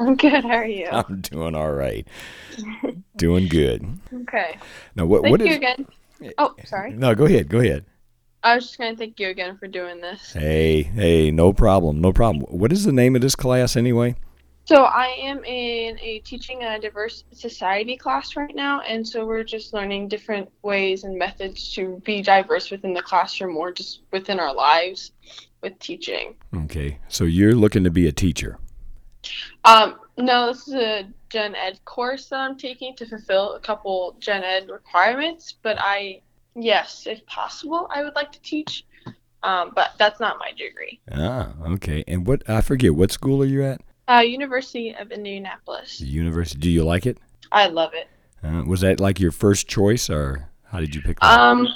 I'm good. How are you? I'm doing all right. doing good. Okay. Now, what Thank what you is? again. Oh, sorry. No, go ahead. Go ahead. I was just going to thank you again for doing this. Hey, hey, no problem, no problem. What is the name of this class anyway? So, I am in a teaching a diverse society class right now, and so we're just learning different ways and methods to be diverse within the classroom or just within our lives with teaching. Okay, so you're looking to be a teacher. Um, no, this is a gen ed course that I'm taking to fulfill a couple gen ed requirements, but I, yes, if possible, I would like to teach, um, but that's not my degree. Ah, okay. And what I forget, what school are you at? Uh, University of Indianapolis. University. Do you like it? I love it. Uh, was that like your first choice, or how did you pick that? Um,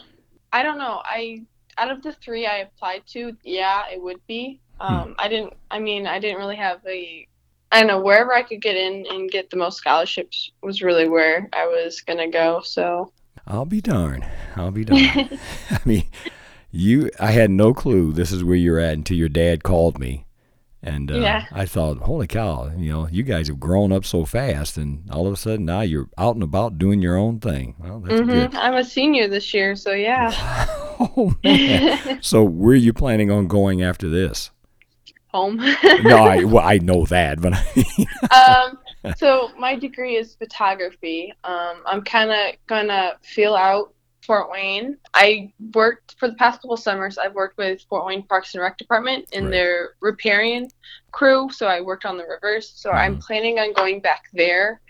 I don't know. I out of the three I applied to, yeah, it would be. Um, I didn't. I mean, I didn't really have a. I don't know. Wherever I could get in and get the most scholarships was really where I was gonna go. So I'll be darned. I'll be darned. I mean, you. I had no clue this is where you're at until your dad called me, and uh, Yeah. I thought, holy cow! You know, you guys have grown up so fast, and all of a sudden now you're out and about doing your own thing. Well, that's hmm good. I'm a senior this year, so yeah. oh man! so where are you planning on going after this? Home. no, I well, I know that, but um, so my degree is photography. Um, I'm kind of gonna feel out Fort Wayne. I worked for the past couple summers. I've worked with Fort Wayne Parks and Rec Department in Right. their riparian crew. So I worked on the rivers. So I'm Mhm. planning on going back there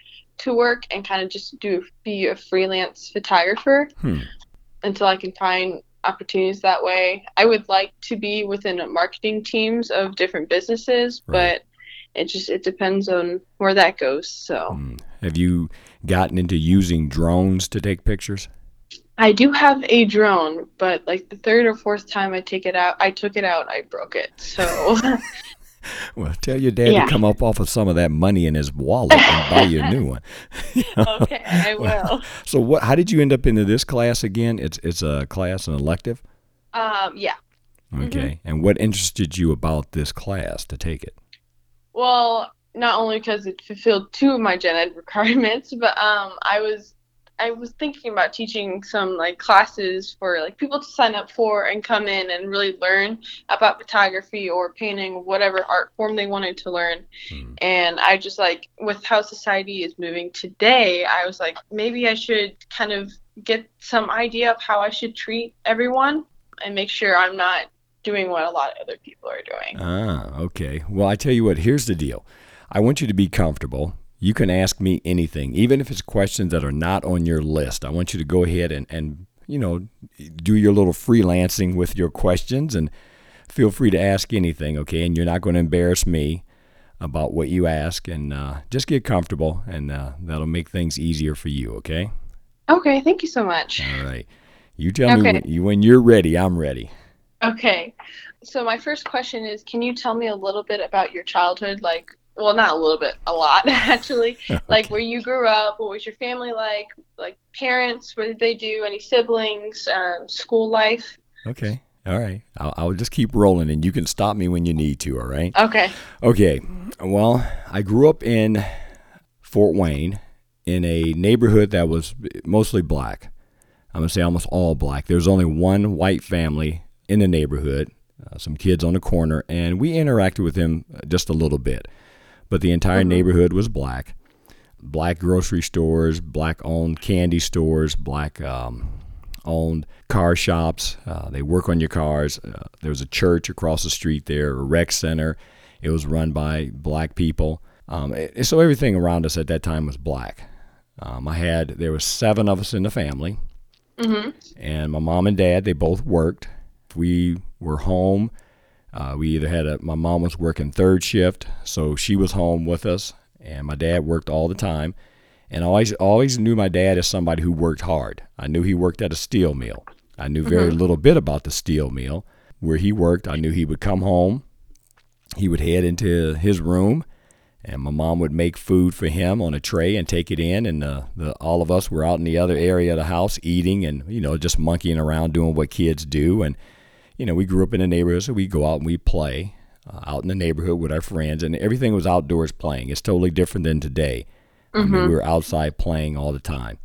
to work and kind of just do be a freelance photographer Hmm. until I can find opportunities that way. I would like to be within marketing teams of different businesses, Right. but it just it depends on where that goes. So Hmm. have you gotten into using drones to take pictures? I do have a drone, but like the third or fourth time I take it out, I took it out, I broke it. So Well, tell your dad Yeah. to come up off of some of that money in his wallet and buy you a new one. okay, I will. So, what? How did you end up into this class again? It's it's a class, an elective. Um, yeah. Okay. And what interested you about this class to take it? Well, not only because it fulfilled two of my gen ed requirements, but um, I was I was thinking about teaching some like classes for like people to sign up for and come in and really learn about photography or painting, whatever art form they wanted to learn. Hmm. And I just like with how society is moving today, I was like maybe I should kind of get some idea of how I should treat everyone and make sure I'm not doing what a lot of other people are doing. Ah, okay. Well, I tell you what. Here's the deal. I want you to be comfortable. You can ask me anything, even if it's questions that are not on your list. I want you to go ahead and, and you know, do your little freelancing with your questions and feel free to ask anything, okay? And you're not going to embarrass me about what you ask. And uh, just get comfortable, and uh, that'll make things easier for you, okay? Okay, thank you so much. All right. You tell me when, you, when you're ready. I'm ready. Okay. So my first question is can you tell me a little bit about your childhood like well not a little bit, a lot actually. Like where you grew up, what was your family like? Like parents, what did they do? Any siblings, um, school life? Okay. All right. I'll, I'll just keep rolling, and you can stop me when you need to, all right? Okay. Okay. Well, I grew up in Fort Wayne in a neighborhood that was mostly black. I'm going to say almost all black. There was only one white family in the neighborhood, uh, some kids on the corner, and we interacted with them just a little bit. But the entire Mhm. neighborhood was black. Black grocery stores, black owned candy stores, black um, owned car shops. Uh, they work on your cars. Uh, there was a church across the street there, a rec center. It was run by black people. Um, it- so everything around us at that time was black. Um, I had there was seven of us in the family, Mhm. and my mom and dad they both worked. We were home. Uh, we either had a my mom was working third shift, so she was home with us, and my dad worked all the time. And I always always knew my dad as somebody who worked hard. I knew he worked at a steel mill. I knew very Mhm. little bit about the steel mill where he worked. I knew he would come home, he would head into his room, and my mom would make food for him on a tray and take it in. And uh, the, all of us were out in the other area of the house eating and you know just monkeying around doing what kids do. And you know we grew up in the neighborhood, so we go out and we play uh, out in the neighborhood with our friends, and everything was outdoors playing. It's totally different than today. I mean, Mhm. we were outside playing all the time.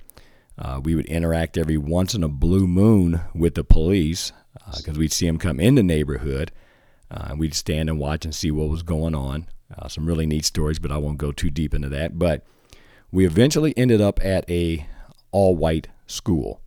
Uh, we would interact every once in a blue moon with the police because we'd see them come in the neighborhood. Uh, we'd stand and watch and see what was going on. Uh, some really neat stories, but I won't go too deep into that. But we eventually ended up at a all-white school,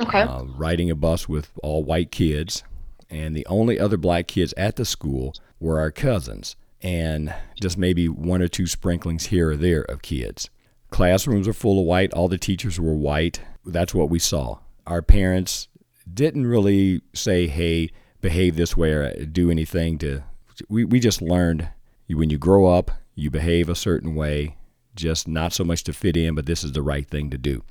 Okay. uh, riding a bus with all white kids, and the only other black kids at the school were our cousins, and just maybe one or two sprinklings here or there of kids. Classrooms were full of white. All the teachers were white. That's what we saw. Our parents didn't really say, "Hey, behave this way" or do anything to. We we just learned when you grow up, you behave a certain way, just not so much to fit in, but this is the right thing to do.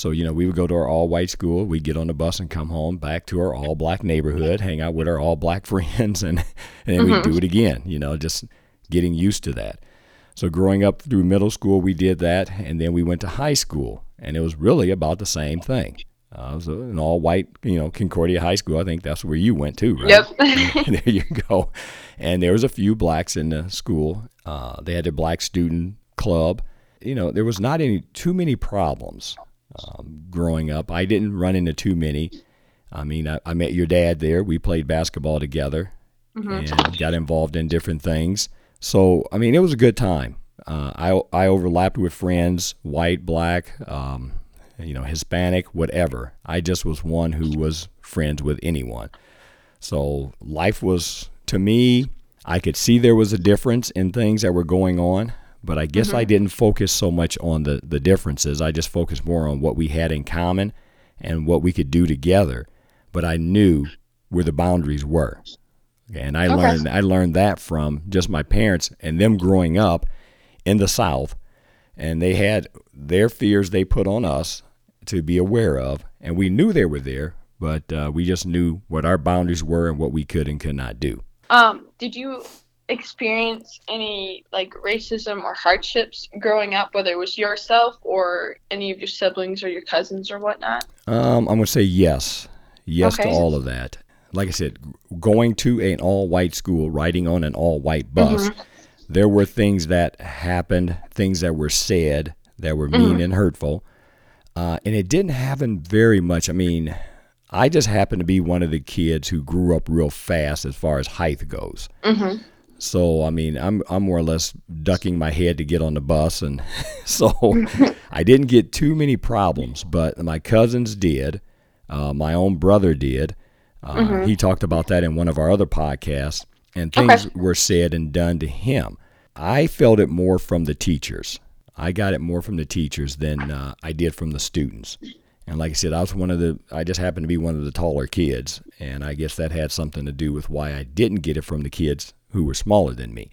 So, you know, we would go to our all white school, we'd get on the bus and come home back to our all black neighborhood, hang out with our all black friends, and, and then we'd do it again, you know, just getting used to that. So, growing up through middle school, we did that, and then we went to high school, and it was really about the same thing. Uh, it was an all white, you know, Concordia High School. I think that's where you went to, right? Yep. there you go. And there was a few blacks in the school. Uh, they had a black student club. You know, there was not any too many problems um, growing up. I didn't run into too many. I mean, I, I met your dad there. We played basketball together Mhm. and got involved in different things. So, I mean, it was a good time. Uh, I I overlapped with friends, white, black, um, you know, Hispanic, whatever. I just was one who was friends with anyone. So life was to me. I could see there was a difference in things that were going on, but I guess I didn't focus so much on the the differences. I just focused more on what we had in common and what we could do together. But I knew where the boundaries were. And I Okay. learned I learned that from just my parents and them growing up in the South, and they had their fears they put on us to be aware of, and we knew they were there, but uh, we just knew what our boundaries were and what we could and could not do. Um, did you experience any like racism or hardships growing up, whether it was yourself or any of your siblings or your cousins or whatnot? Um, I'm going to say yes, yes to all of that. Like I said, going to an all-white school, riding on an all-white bus, there were things that happened, things that were said that were mean and hurtful, uh, and it didn't happen very much. I mean, I just happened to be one of the kids who grew up real fast as far as height goes. Mm-hmm. So I mean, I'm I'm more or less ducking my head to get on the bus, and so I didn't get too many problems. But my cousins did, uh, my own brother did. Uh, He talked about that in one of our other podcasts, and things Okay. were said and done to him. I felt it more from the teachers. I got it more from the teachers than uh, I did from the students. And like I said, I was one of the. I just happened to be one of the taller kids, and I guess that had something to do with why I didn't get it from the kids who were smaller than me.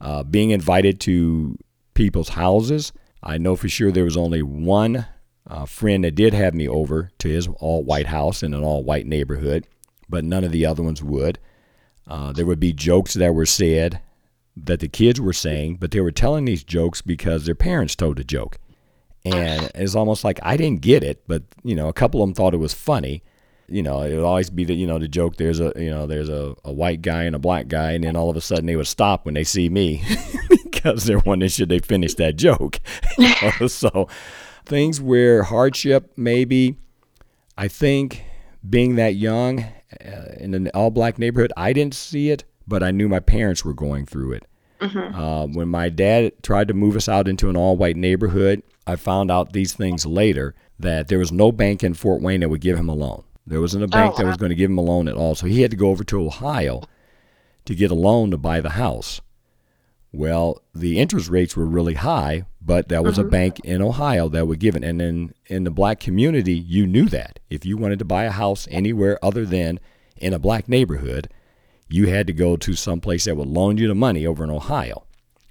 Uh, being invited to people's houses, I know for sure there was only one uh, friend that did have me over to his all-white house in an all-white neighborhood, but none of the other ones would. Uh, there would be jokes that were said that the kids were saying, but they were telling these jokes because their parents told the joke. And it's almost like I didn't get it, but you know, a couple of them thought it was funny. You know, it would always be the you know the joke. There's a you know there's a, a white guy and a black guy, and then all of a sudden they would stop when they see me because they're wondering should they finish that joke. You know, so things where hardship maybe. I think being that young uh, in an all black neighborhood, I didn't see it, but I knew my parents were going through it. Uh, when my dad tried to move us out into an all white neighborhood, I found out these things later that there was no bank in Fort Wayne that would give him a loan. There wasn't a oh, bank that wow. was going to give him a loan at all. So he had to go over to Ohio to get a loan to buy the house. Well, the interest rates were really high, but there was a mm-hmm. bank in Ohio that would give it. And then in the black community, you knew that. If you wanted to buy a house anywhere other than in a black neighborhood, you had to go to some place that would loan you the money over in Ohio.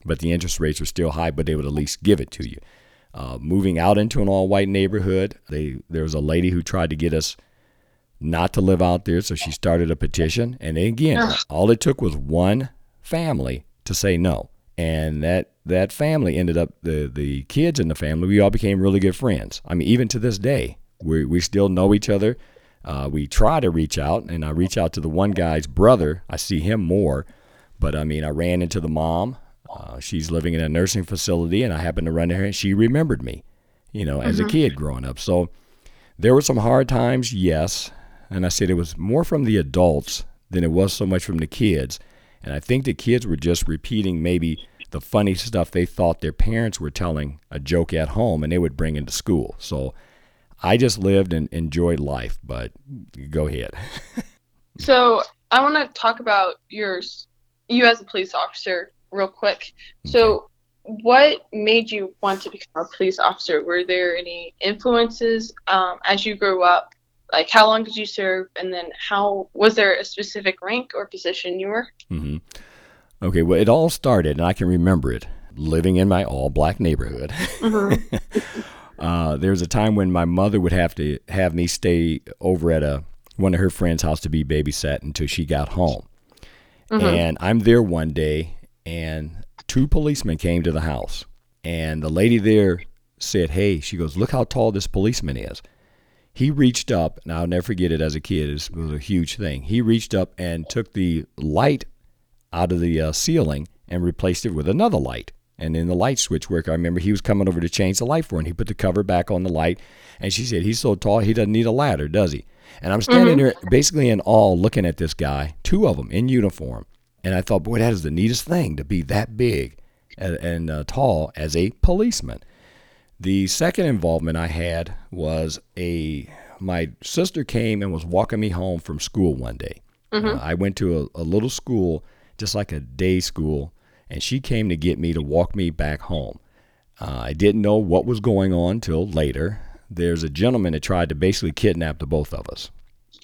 but the interest rates were still high, but they would at least give it to you. Uh, moving out into an all white neighborhood, they, there was a lady who tried to get us not to live out there, so she started a petition. And again, all it took was one family to say no. And that, that family ended up, the, the kids in the family, we all became really good friends. I mean, even to this day, we, we still know each other. Uh, we try to reach out, and I reach out to the one guy's brother. I see him more, but I mean, I ran into the mom. Uh, she's living in a nursing facility, and I happened to run into her, and she remembered me, you know, as a kid growing up. So there were some hard times, yes. And I said it was more from the adults than it was so much from the kids. And I think the kids were just repeating maybe the funny stuff they thought their parents were telling a joke at home and they would bring into school. So I just lived and enjoyed life, but go ahead. So I want to talk about yours, you as a police officer, real quick. So, what made you want to become a police officer? Were there any influences um, as you grew up? Like, how long did you serve, and then how was there a specific rank or position you were? hmm Okay, well, it all started, and I can remember it living in my all black neighborhood. uh, there was a time when my mother would have to have me stay over at a one of her friends' house to be babysat until she got home. And I'm there one day, and two policemen came to the house, and the lady there said, "Hey," she goes, "Look how tall this policeman is." He reached up, and I'll never forget it as a kid. It was a huge thing. He reached up and took the light out of the uh, ceiling and replaced it with another light. And then the light switch worked. I remember he was coming over to change the light for her, and he put the cover back on the light. And she said, He's so tall, he doesn't need a ladder, does he? And I'm standing there basically in awe looking at this guy, two of them in uniform. And I thought, boy, that is the neatest thing to be that big and, and uh, tall as a policeman. The second involvement I had was a my sister came and was walking me home from school one day. Uh, I went to a, a little school, just like a day school, and she came to get me to walk me back home. Uh, I didn't know what was going on till later. There's a gentleman that tried to basically kidnap the both of us.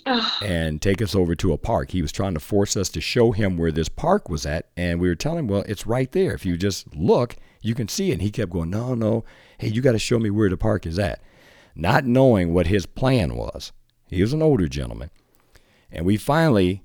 And take us over to a park. He was trying to force us to show him where this park was at, and we were telling him, "Well, it's right there. If you just look, you can see it." And he kept going, "No, no. Hey, you got to show me where the park is at." Not knowing what his plan was. He was an older gentleman. And we finally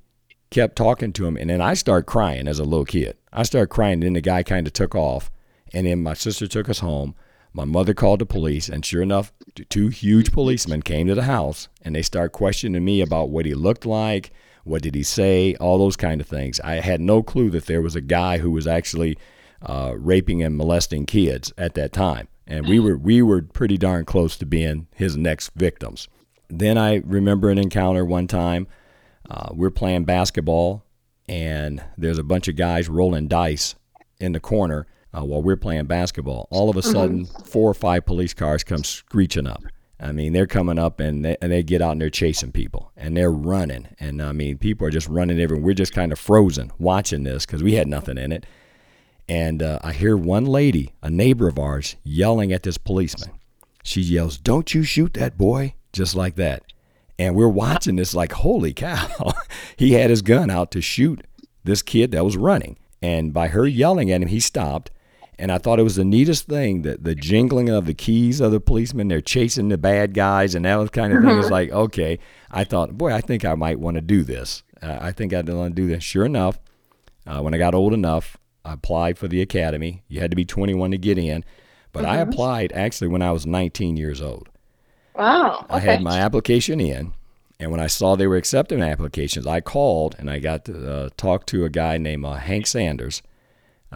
kept talking to him, and then I started crying as a little kid. I started crying, and then the guy kind of took off, and then my sister took us home. My mother called the police, and sure enough, two huge policemen came to the house, and they start questioning me about what he looked like, what did he say, all those kind of things. I had no clue that there was a guy who was actually uh, raping and molesting kids at that time, and we were we were pretty darn close to being his next victims. Then I remember an encounter one time. Uh, we're playing basketball, and there's a bunch of guys rolling dice in the corner uh, while we're playing basketball. All of a sudden, four or five police cars come screeching up. I mean, they're coming up and they, and they get out and they're chasing people and they're running. And I mean, people are just running everywhere. We're just kind of frozen watching this because we had nothing in it. And uh, I hear one lady, a neighbor of ours, yelling at this policeman. She yells, Don't you shoot that boy! Just like that. And we're watching this like, holy cow. he had his gun out to shoot this kid that was running. And by her yelling at him, he stopped. And I thought it was the neatest thing that the jingling of the keys of the policemen, they're chasing the bad guys, and that was kind of thing. It's like, okay. I thought, boy, I think I might want to do this. Uh, I think I'd want to do this. Sure enough, uh, when I got old enough, I applied for the academy. You had to be 21 to get in. But I applied actually when I was 19 years old. Wow. I had my application in, and when I saw they were accepting applications, I called and I got to uh, talk to a guy named uh, Hank Sanders.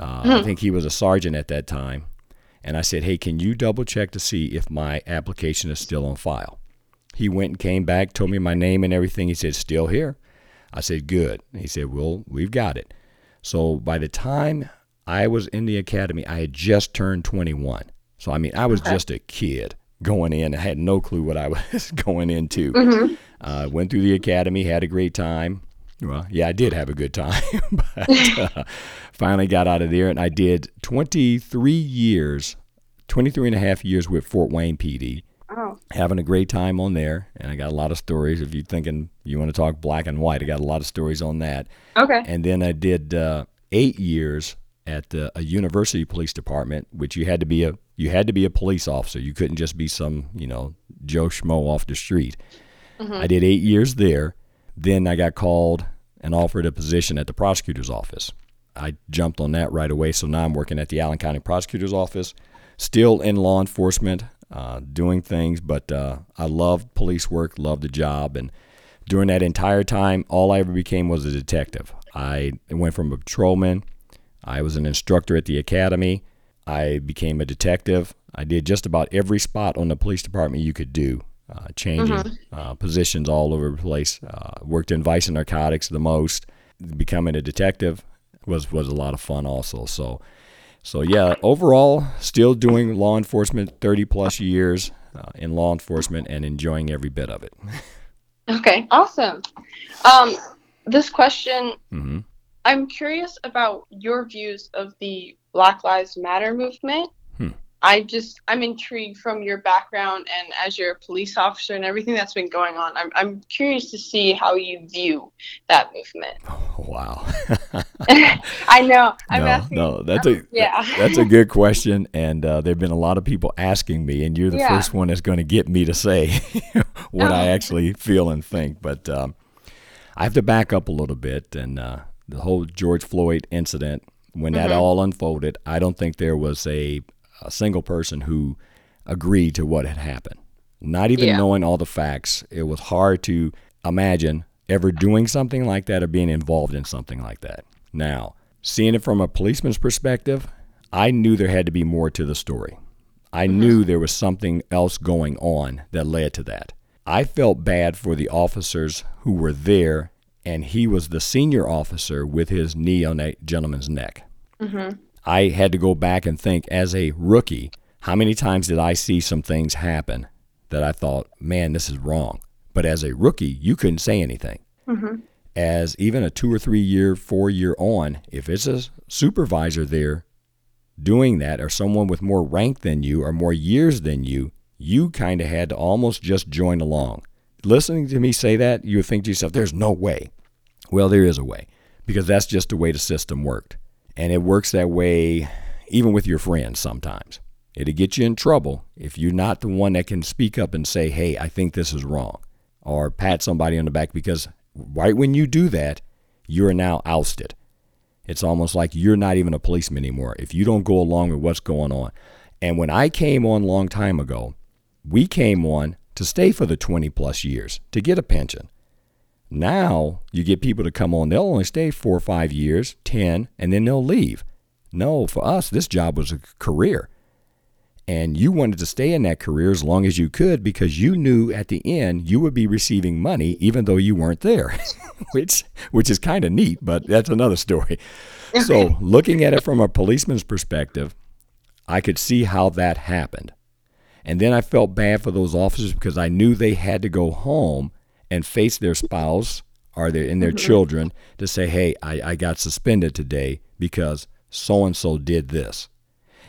Uh, I think he was a sergeant at that time. And I said, Hey, can you double check to see if my application is still on file? He went and came back, told me my name and everything. He said, Still here. I said, Good. He said, Well, we've got it. So by the time I was in the academy, I had just turned 21. So, I mean, I was just a kid going in. I had no clue what I was going into. Uh, went through the academy, had a great time. Well, yeah, I did have a good time, but uh, finally got out of there. And I did 23 years, 23 and a half years with Fort Wayne PD Oh. having a great time on there and i got a lot of stories if you're thinking you want to talk black and white i got a lot of stories on that Okay. and then i did uh, eight years at uh, a university police department, which you had to be a you had to be a police officer. You couldn't just be some you know Joe Schmo off the street. Mm-hmm. I did eight years there. Then I got called and offered a position at the prosecutor's office. I jumped on that right away. So now I'm working at the Allen County Prosecutor's Office, still in law enforcement, uh, doing things, but uh, I love police work, love the job. And during that entire time, all I ever became was a detective. I went from a patrolman, I was an instructor at the academy, I became a detective. I did just about every spot on the police department you could do. Uh, changing mm-hmm. uh, positions all over the place. Uh, worked in vice and narcotics the most. Becoming a detective was was a lot of fun also. So so yeah, overall, still doing law enforcement 30 plus years uh, in law enforcement and enjoying every bit of it. okay, awesome. Um, this question, mm-hmm. I'm curious about your views of the Black Lives Matter movement. I just I'm intrigued from your background and as you're a police officer and everything that's been going on. I'm I'm curious to see how you view that movement. Oh, wow. I know. I'm no, asking. No, that's a yeah. that's a good question, and uh, there've been a lot of people asking me, and you're the yeah. first one that's going to get me to say what I actually feel and think. But um, I have to back up a little bit, and uh, the whole George Floyd incident. When mm-hmm. that all unfolded, I don't think there was a a single person who agreed to what had happened. Not even yeah. knowing all the facts, it was hard to imagine ever doing something like that or being involved in something like that. Now, seeing it from a policeman's perspective, I knew there had to be more to the story. I mm-hmm. knew there was something else going on that led to that. I felt bad for the officers who were there, and he was the senior officer with his knee on that gentleman's neck. Mm-hmm. I had to go back and think as a rookie, how many times did I see some things happen that I thought, man, this is wrong? But as a rookie, you couldn't say anything. Mm-hmm. As even a two or three year, four year on, if it's a supervisor there doing that or someone with more rank than you or more years than you, you kind of had to almost just join along. Listening to me say that, you would think to yourself, there's no way. Well, there is a way because that's just the way the system worked. And it works that way even with your friends sometimes. It'll get you in trouble if you're not the one that can speak up and say, hey, I think this is wrong, or pat somebody on the back because right when you do that, you're now ousted. It's almost like you're not even a policeman anymore if you don't go along with what's going on. And when I came on long time ago, we came on to stay for the 20 plus years to get a pension. Now you get people to come on, they'll only stay four or five years, 10, and then they'll leave. No, for us, this job was a career. And you wanted to stay in that career as long as you could because you knew at the end you would be receiving money even though you weren't there, which which is kind of neat, but that's another story. so, looking at it from a policeman's perspective, I could see how that happened. And then I felt bad for those officers because I knew they had to go home and face their spouse or their and their mm-hmm. children to say, "Hey, I, I got suspended today because so and so did this,"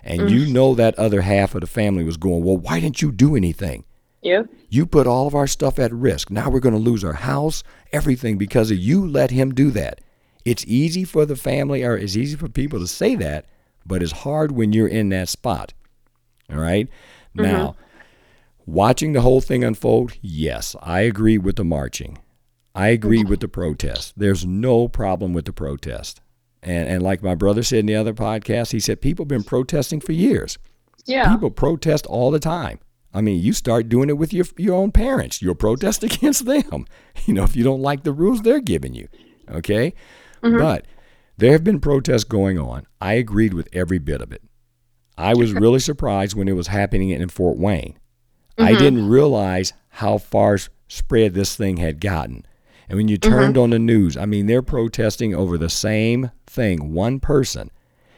and you mm. know that other half of the family was going, "Well, why didn't you do anything?" Yeah. You put all of our stuff at risk. Now we're going to lose our house, everything because of you let him do that. It's easy for the family or it's easy for people to say that, but it's hard when you're in that spot. All right? mm-hmm. Now, Watching the whole thing unfold, yes, I agree with the marching. I agree with the protest. There's no problem with the protest. And and like my brother said in the other podcast, he said people have been protesting for years. Yeah. People protest all the time. I mean, you start doing it with your your own parents. You'll protest against them. You know, if you don't like the rules they're giving you. Okay? Mm-hmm. But there have been protests going on. I agreed with every bit of it. I was really surprised when it was happening in Fort Wayne. Mm-hmm. I didn't realize how far spread this thing had gotten. And when you turned mm-hmm. on the news, I mean, they're protesting over the same thing, one person,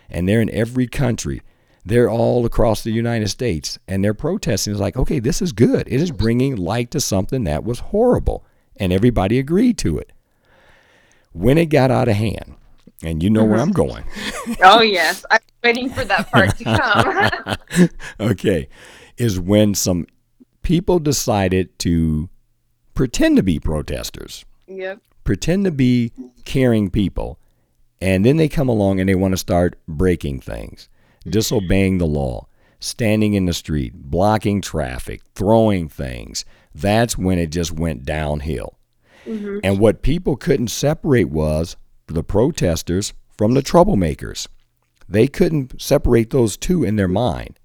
and they're in every country. They're all across the United States, and they're protesting. It's like, okay, this is good. It is bringing light to something that was horrible, and everybody agreed to it. When it got out of hand, and you know mm-hmm. where I'm going. oh, yes. I'm waiting for that part to come. okay. Is when some people decided to pretend to be protesters. Yep. Pretend to be caring people And then they come along and they want to start breaking things, disobeying the law, standing in the street, blocking traffic, throwing things. That's when it just went downhill. Mm-hmm. And what people couldn't separate was the protesters from the troublemakers. They couldn't separate those two in their mind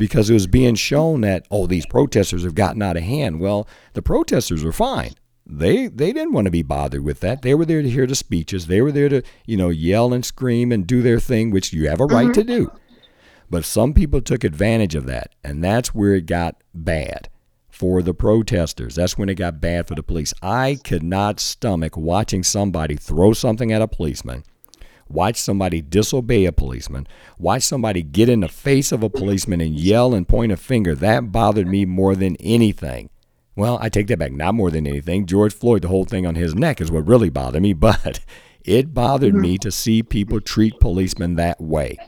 because it was being shown that oh these protesters have gotten out of hand. Well, the protesters were fine. They they didn't want to be bothered with that. They were there to hear the speeches. They were there to, you know, yell and scream and do their thing, which you have a right mm-hmm. to do. But some people took advantage of that, and that's where it got bad for the protesters. That's when it got bad for the police. I could not stomach watching somebody throw something at a policeman, watch somebody disobey a policeman, watch somebody get in the face of a policeman and yell and point a finger. That bothered me more than anything. Well, I take that back. Not more than anything. George Floyd, the whole thing on his neck is what really bothered me, but it bothered me to see people treat policemen that way.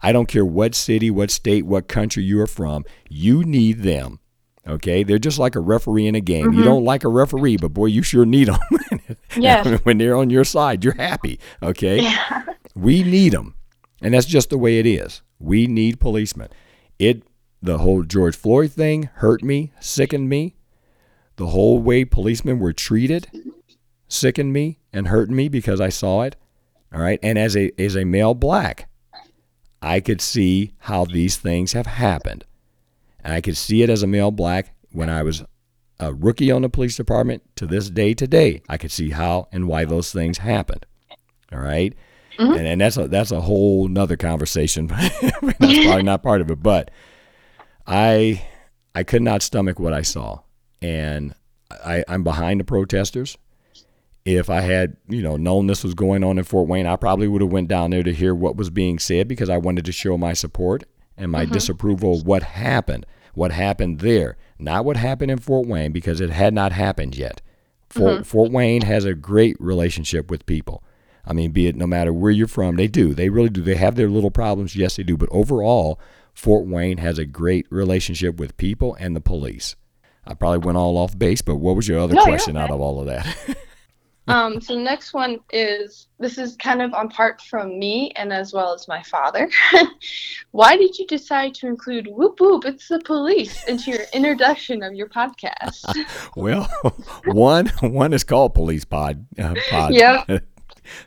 I don't care what city, what state, what country you are from, you need them. Okay? They're just like a referee in a game. Mm-hmm. You don't like a referee, but boy, you sure need them. yes. when they're on your side, you're happy. Okay? Yeah. We need them. And that's just the way it is. We need policemen. It the whole George Floyd thing hurt me, sickened me the whole way policemen were treated sickened me and hurt me because I saw it. All right. And as a as a male black, I could see how these things have happened. And I could see it as a male black when I was a rookie on the police department to this day today. I could see how and why those things happened. All right? mm-hmm. And, and that's a that's a whole nother conversation. that's probably not part of it. But I I could not stomach what I saw and I, I'm behind the protesters. If I had, you know, known this was going on in Fort Wayne, I probably would have went down there to hear what was being said because I wanted to show my support and my mm-hmm. disapproval of what happened, what happened there, not what happened in Fort Wayne because it had not happened yet. Fort, mm-hmm. Fort Wayne has a great relationship with people. I mean, be it no matter where you're from, they do. They really do. They have their little problems, yes, they do. But overall, Fort Wayne has a great relationship with people and the police. I probably went all off base, but what was your other no, question okay. out of all of that? um, so the next one is this is kind of on part from me and as well as my father. Why did you decide to include "Whoop Whoop"? It's the police into your introduction of your podcast. well, one one is called Police Pod. Uh, pod.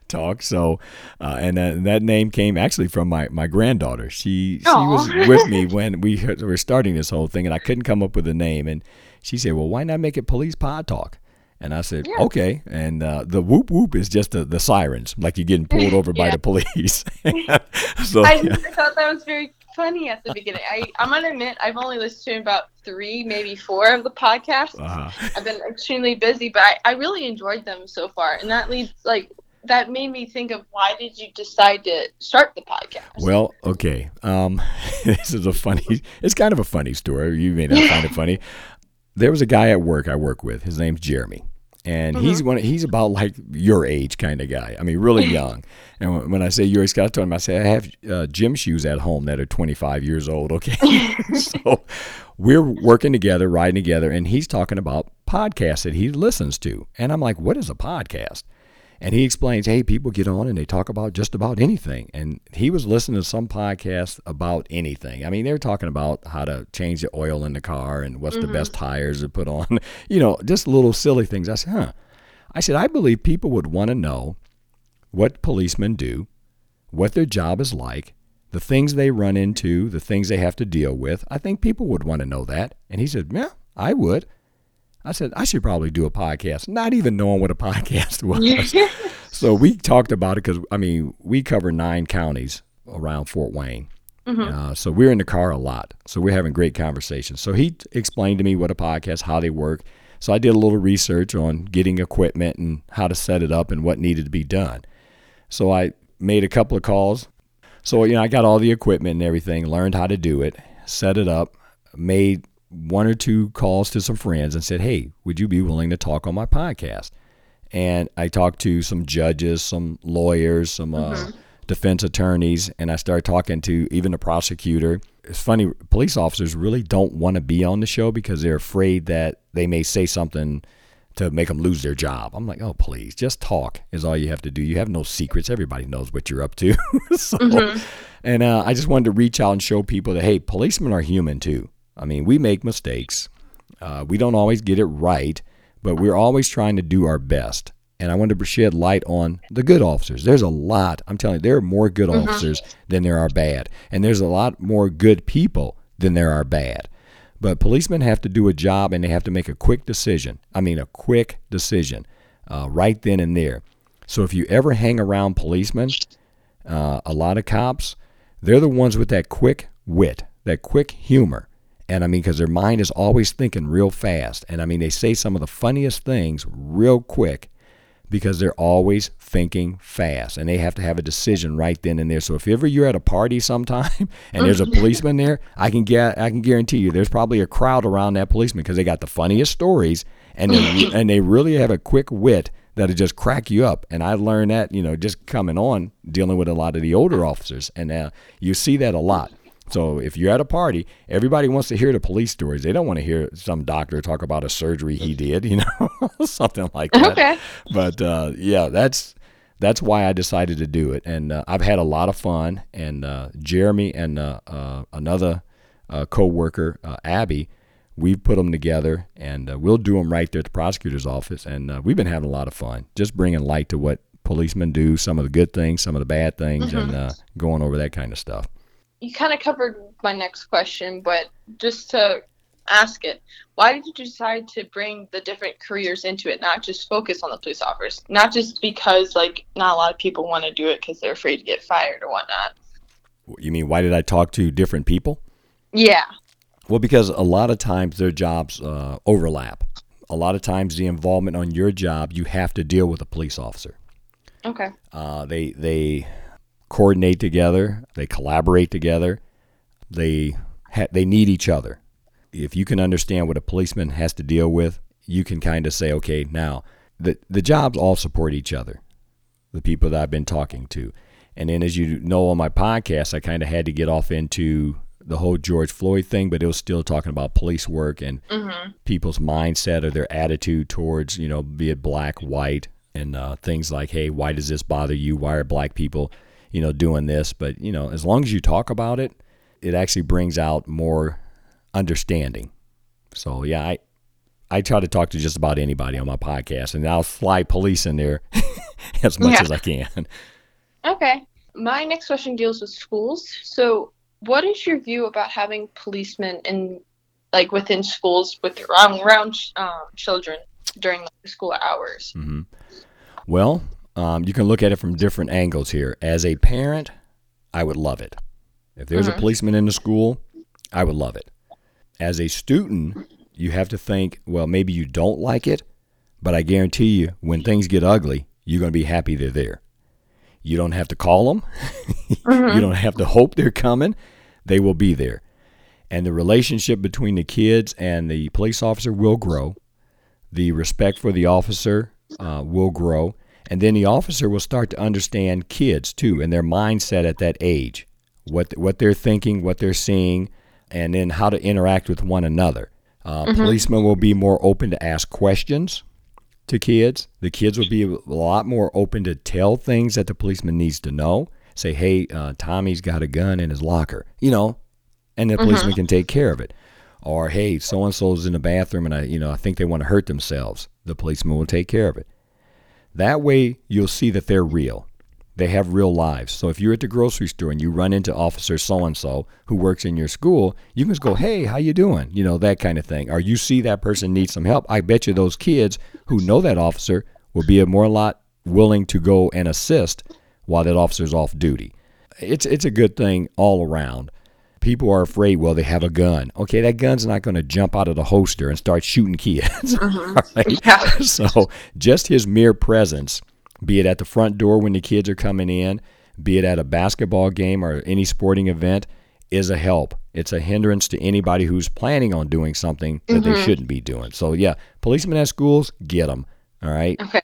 Talk. So, uh, and uh, that name came actually from my, my granddaughter. She she was with me when we were starting this whole thing, and I couldn't come up with a name. And she said, "Well, why not make it Police Pod Talk?" And I said, yeah. okay. And uh, the whoop whoop is just the, the sirens, like you're getting pulled over by the police. so, I, yeah. Thought that was very funny at the beginning. I, I'm going to admit, I've only listened to about three, maybe four of the podcasts. Uh-huh. I've been extremely busy, but I, I really enjoyed them so far. And that leads, like, that made me think of why did you decide to start the podcast? Well, okay. Um, this is a funny, it's kind of a funny story. You may not find it funny there was a guy at work I work with. His name's Jeremy. And mm-hmm. he's one. He's about like your age kind of guy. I mean, really young. and when I say your age, I told him I say I have uh, gym shoes at home that are 25 years old. Okay, so we're working together, riding together, and he's talking about podcasts that he listens to, and I'm like, "What is a podcast?" And he explains, hey, people get on and they talk about just about anything. And he was listening to some podcast about anything. I mean, they were talking about how to change the oil in the car and what's mm-hmm. the best tires to put on, you know, just little silly things. I said, huh. I said, I believe people would want to know what policemen do, what their job is like, the things they run into, the things they have to deal with. I think people would want to know that. And he said, yeah, I would. I said, I should probably do a podcast, not even knowing what a podcast was. so we talked about it because, I mean, we cover nine counties around Fort Wayne. Mm-hmm. Uh, so we're in the car a lot. So we're having great conversations. So he explained to me what a podcast, how they work. So I did a little research on getting equipment and how to set it up and what needed to be done. So I made a couple of calls. So, you know, I got all the equipment and everything, learned how to do it, set it up, made one or two calls to some friends and said, Hey, would you be willing to talk on my podcast? And I talked to some judges, some lawyers, some uh, mm-hmm. defense attorneys, and I started talking to even the prosecutor. It's funny, police officers really don't want to be on the show because they're afraid that they may say something to make them lose their job. I'm like, oh, please, just talk is all you have to do. You have no secrets. Everybody knows what you're up to. so, mm-hmm. and uh, I just wanted to reach out and show people that hey, policemen are human too. I mean, we make mistakes. Uh, we don't always get it right, but we're always trying to do our best. And I wanted to shed light on the good officers. There's a lot. I'm telling you, there are more good mm-hmm. officers than there are bad, and there's a lot more good people than there are bad. But policemen have to do a job and they have to make a quick decision. I mean, a quick decision uh, right then and there. So if you ever hang around policemen, uh, a lot of cops, they're the ones with that quick wit, that quick humor. And I mean, because their mind is always thinking real fast. And I mean, they say some of the funniest things real quick because they're always thinking fast and they have to have a decision right then and there. So if ever you're at a party sometime and there's a policeman there, I can get I can guarantee you there's probably a crowd around that policeman because they got the funniest stories and they, and they really have a quick wit that'll just crack you up. And I learned that you know just coming on dealing with a lot of the older officers, and uh, you see that a lot. So if you're at a party, everybody wants to hear the police stories. They don't want to hear some doctor talk about a surgery he did, you know, something like that. Okay. But uh, yeah, that's that's why I decided to do it, and uh, I've had a lot of fun. And uh, Jeremy and uh, uh, another uh, co-worker, Abby, we've put them together, and we'll do them right there at the prosecutor's office. And we've been having a lot of fun, just bringing light to what policemen do, some of the good things, some of the bad things, mm-hmm. and going over that kind of stuff you kind of covered my next question, but just to ask it, why did you decide to bring the different careers into it, not just focus on the police officers, not just because like not a lot of people want to do it because they're afraid to get fired or whatnot? You mean why did I talk to different people? Yeah. Well, because a lot of times their jobs uh, overlap. A lot of times the involvement on your job, you have to deal with a police officer. Okay. Uh, they they coordinate together, they collaborate together, they ha- they need each other. If you can understand what a policeman has to deal with, you can kind of say, okay, now the the jobs all support each other. The people that I've been talking to, and then as you know on my podcast, I kind of had to get off into the whole George Floyd thing, but it was still talking about police work and mm-hmm. people's mindset or their attitude towards, you know, be it black, white, and uh, things like, hey, why does this bother you? Why are black people you know, doing this. But, you know, as long as you talk about it, it actually brings out more understanding. So, yeah, I, I try to talk to just about anybody on my podcast, and I'll fly police in there as much yeah. as I can. Okay. My next question deals with schools. So, what is your view about having policemen in, like, within schools with around around um, children during the school hours? Mm-hmm. Well, um, you can look at it from different angles here. As a parent, I would love it. If there's mm-hmm. a policeman in the school, I would love it. As a student, you have to think, well, maybe you don't like it, but I guarantee you, when things get ugly, you're going to be happy they're there. You don't have to call them, mm-hmm. you don't have to hope they're coming, they will be there. And the relationship between the kids and the police officer will grow. The respect for the officer uh, will grow. And then the officer will start to understand kids too and their mindset at that age, what what they're thinking, what they're seeing, and then how to interact with one another. Uh, mm-hmm. Policemen will be more open to ask questions to kids. The kids will be a lot more open to tell things that the policeman needs to know. Say, hey, uh, Tommy's got a gun in his locker, you know, and the mm-hmm. policeman can take care of it. Or hey, so and so's in the bathroom and I, you know, I think they want to hurt themselves. The policeman will take care of it. That way, you'll see that they're real. They have real lives. So if you're at the grocery store and you run into Officer so and so who works in your school, you can just go, "Hey, how you doing?" You know that kind of thing. Or you see that person needs some help. I bet you those kids who know that officer will be a more lot willing to go and assist while that officer's off duty. It's it's a good thing all around people are afraid, well, they have a gun. Okay, that gun's not going to jump out of the holster and start shooting kids. Mm-hmm. right? yeah. So just his mere presence, be it at the front door when the kids are coming in, be it at a basketball game or any sporting event, is a help. It's a hindrance to anybody who's planning on doing something that mm-hmm. they shouldn't be doing. So, yeah, policemen at schools, get them. All right. Okay.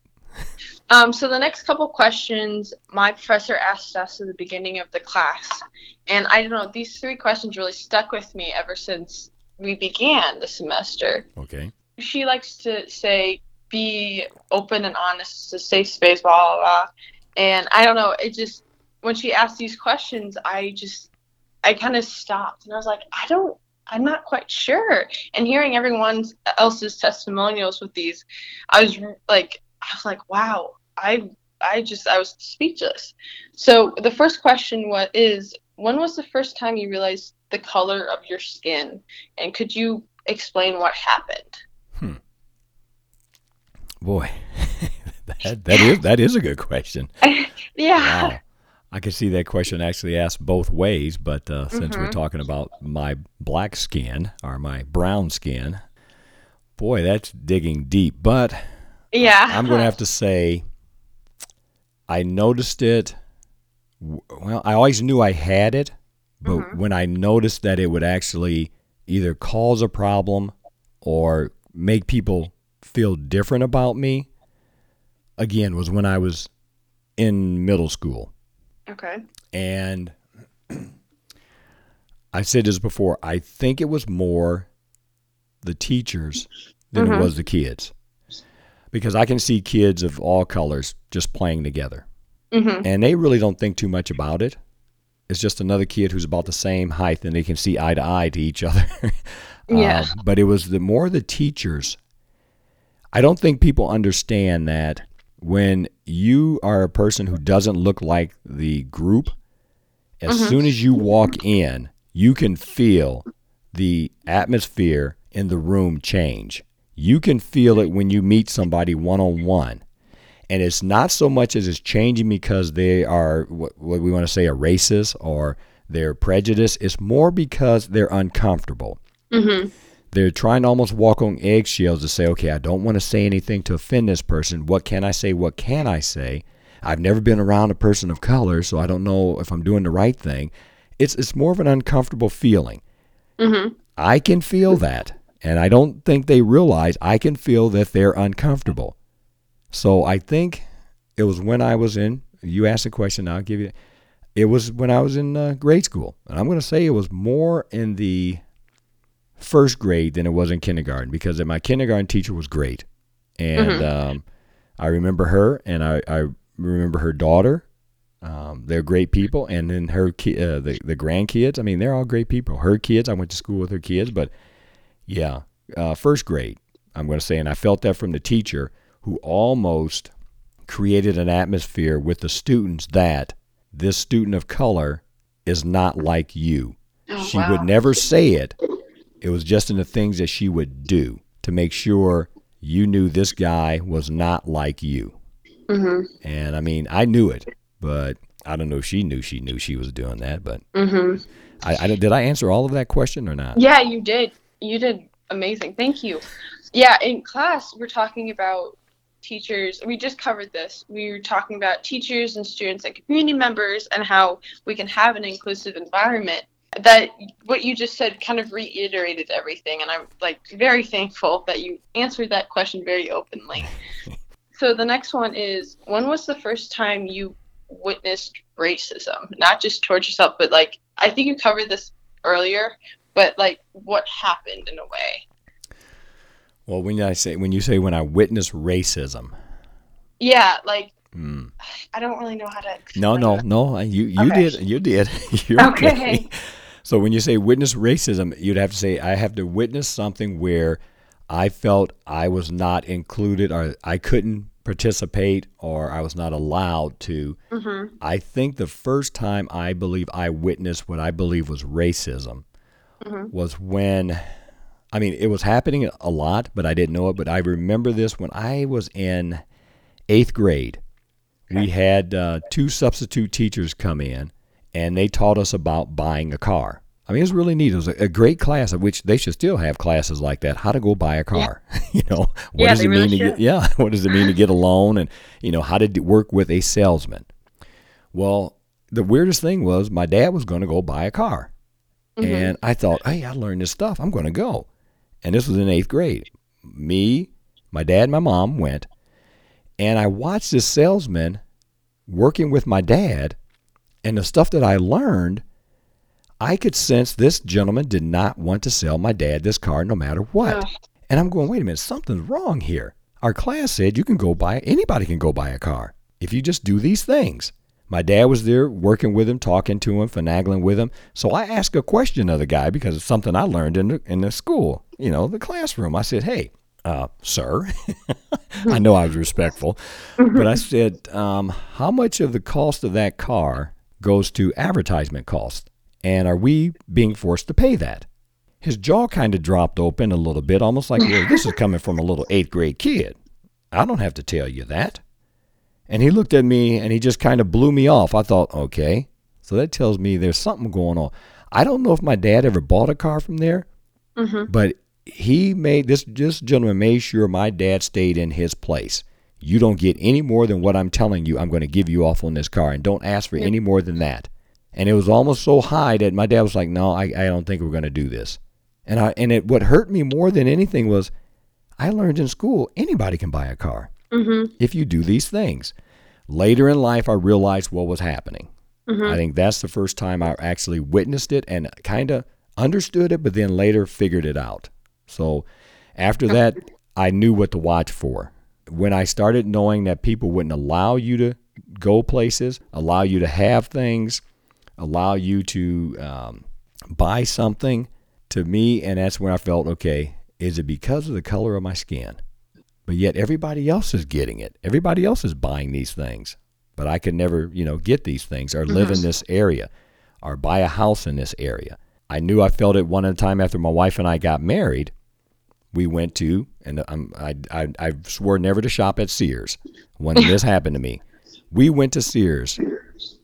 Um, so the next couple questions my professor asked us at the beginning of the class, and I don't know these three questions really stuck with me ever since we began the semester. Okay. She likes to say, be open and honest. It's a safe space, blah blah blah. And I don't know. It just when she asked these questions, I just I kind of stopped and I was like, I don't. I'm not quite sure. And hearing everyone else's testimonials with these, I was like, I was like, wow, I I just I was speechless. So the first question was is when was the first time you realized the color of your skin, and could you explain what happened? Hmm. Boy, that that is that is a good question. yeah. Wow. I can see that question actually asked both ways, but uh, since mm-hmm. we're talking about my black skin or my brown skin, boy, that's digging deep. But yeah, I'm going to have to say I noticed it. Well, I always knew I had it, but mm-hmm. when I noticed that it would actually either cause a problem or make people feel different about me, again, was when I was in middle school. Okay. And I said this before. I think it was more the teachers than mm-hmm. it was the kids. Because I can see kids of all colors just playing together. Mm-hmm. And they really don't think too much about it. It's just another kid who's about the same height and they can see eye to eye to each other. yeah. Uh, but it was the more the teachers. I don't think people understand that when you are a person who doesn't look like the group, as mm-hmm. soon as you walk in, you can feel the atmosphere in the room change. You can feel it when you meet somebody one on one. And it's not so much as it's changing because they are what, what we want to say a racist or they're prejudiced. It's more because they're uncomfortable. Mm-hmm. They're trying to almost walk on eggshells to say, okay, I don't want to say anything to offend this person. What can I say? What can I say? I've never been around a person of color, so I don't know if I'm doing the right thing. It's it's more of an uncomfortable feeling. Mm-hmm. I can feel that, and I don't think they realize I can feel that they're uncomfortable. So I think it was when I was in. You asked a question. I'll give you. It was when I was in uh, grade school, and I'm going to say it was more in the first grade than it was in kindergarten because my kindergarten teacher was great, and mm-hmm. um, I remember her, and I, I remember her daughter. Um, they're great people, and then her ki- uh, the the grandkids. I mean, they're all great people. Her kids, I went to school with her kids, but yeah, uh, first grade. I'm going to say, and I felt that from the teacher who almost created an atmosphere with the students that this student of color is not like you. Oh, she wow. would never say it, it was just in the things that she would do to make sure you knew this guy was not like you. Mm-hmm. And I mean, I knew it, but I don't know if she knew she knew she was doing that. But mm-hmm. I, I, did I answer all of that question or not? Yeah, you did. You did amazing. Thank you. Yeah, in class we're talking about teachers. We just covered this. We were talking about teachers and students and community members and how we can have an inclusive environment that what you just said kind of reiterated everything and i'm like very thankful that you answered that question very openly so the next one is when was the first time you witnessed racism not just towards yourself but like i think you covered this earlier but like what happened in a way well when i say when you say when i witnessed racism yeah like Mm. I don't really know how to. No, no, no. You you okay. did you did. You're okay. okay. So when you say witness racism, you'd have to say I have to witness something where I felt I was not included or I couldn't participate or I was not allowed to. Mm-hmm. I think the first time I believe I witnessed what I believe was racism mm-hmm. was when I mean, it was happening a lot, but I didn't know it. But I remember this when I was in eighth grade. Okay. We had uh, two substitute teachers come in, and they taught us about buying a car. I mean, it was really neat. It was a, a, great class, of which they should still have classes like that. How to go buy a car. Yeah. you know, what yeah, does it really mean should. to get? Yeah, what does it mean to get a loan, and you know, how to work with a salesman. Well, the weirdest thing was my dad was going to go buy a car, mm-hmm. and I thought, hey, I learned this stuff. I'm going to go, and this was in eighth grade. Me, my dad, my mom went, and I watched this salesman working with my dad and the stuff that I learned, I could sense this gentleman did not want to sell my dad this car no matter what. And I'm going, wait a minute, something's wrong here. our class said you can go buy, anybody can go buy a car if you just do these things. My dad was there working with him, talking to him, finagling with him. So I asked a question of the guy because it's something I learned in the, in the school, you know, the classroom. I said, hey, uh, sir, I know I was respectful, but I said, um, how much of the cost of that car goes to advertisement cost? And are we being forced to pay that? His jaw kind of dropped open a little bit, almost like, well, this is coming from a little eighth grade kid. I don't have to tell you that. And he looked at me and he just kind of blew me off. I thought, okay, so that tells me there's something going on. I don't know if my dad ever bought a car from there, Mhm. but he made this this gentleman made sure my dad stayed in his place. You don't get any more than what I'm telling you. I'm going to give you off on this car, and don't ask for any more than that. And it was almost so high that my dad was like, "No, I, I don't think we're going to do this." And I and it what hurt me more than anything was, I learned in school anybody can buy a car Mhm. if you do these things. Later in life, I realized what was happening. Mhm. I think that's the first time I actually witnessed it and kind of understood it, but then later figured it out. So after that, I knew what to watch for. When I started knowing that people wouldn't allow you to go places, allow you to have things, allow you to um, buy something, to me, and that's when I felt okay, is it because of the color of my skin? But yet everybody else is getting it. Everybody else is buying these things. But I could never, you know, get these things or live in mm-hmm. this area or buy a house in this area. I knew I felt it one at a time after my wife and I got married. We went to, and I'm, I, I, I swore never to shop at Sears when this happened to me. We went to Sears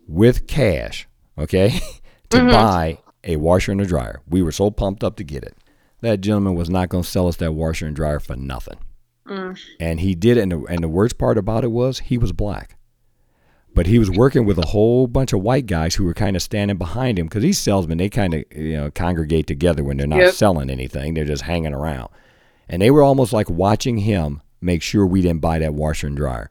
with cash, okay, to mm-hmm. buy a washer and a dryer. We were so pumped up to get it. That gentleman was not going to sell us that washer and dryer for nothing. Mm. And he did it. And the, and the worst part about it was he was black. But he was working with a whole bunch of white guys who were kind of standing behind him because these salesmen, they kind of you know congregate together when they're not Yep. selling anything. They're just hanging around. And they were almost like watching him make sure we didn't buy that washer and dryer.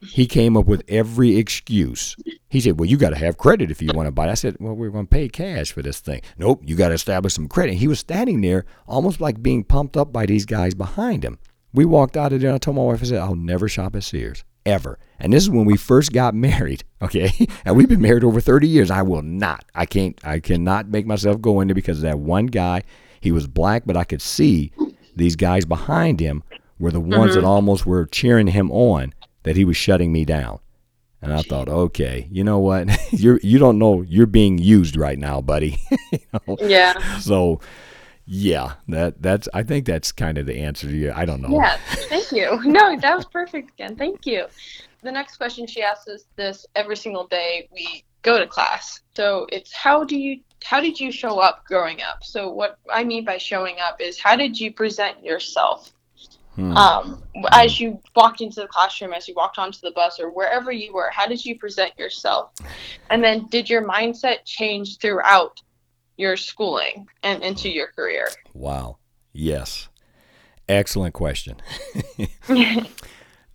He came up with every excuse. He said, Well, you got to have credit if you want to buy it. I said, Well, we're going to pay cash for this thing. Nope, you got to establish some credit. He was standing there almost like being pumped up by these guys behind him. We walked out of there and I told my wife, I said, I'll never shop at Sears, ever. And this is when we first got married, okay? And we've been married over 30 years. I will not, I can't, I cannot make myself go in there because of that one guy. He was black, but I could see these guys behind him were the ones that mm-hmm. almost were cheering him on that he was shutting me down. And I thought, okay, you know what? You're you don't know you're being used right now, buddy. You know? Yeah. So, yeah, that that's I think that's kind of the answer to you. I don't know. Yeah. Thank you. No, that was perfect again. Thank you. The next question she asks us this every single day we go to class. So it's how do you how did you show up growing up? So what I mean by showing up is how did you present yourself? Hmm. Um, as you walked into the classroom, as you walked onto the bus, or wherever you were, how did you present yourself? And then, did your mindset change throughout your schooling and into your career? Wow. Yes. Excellent question.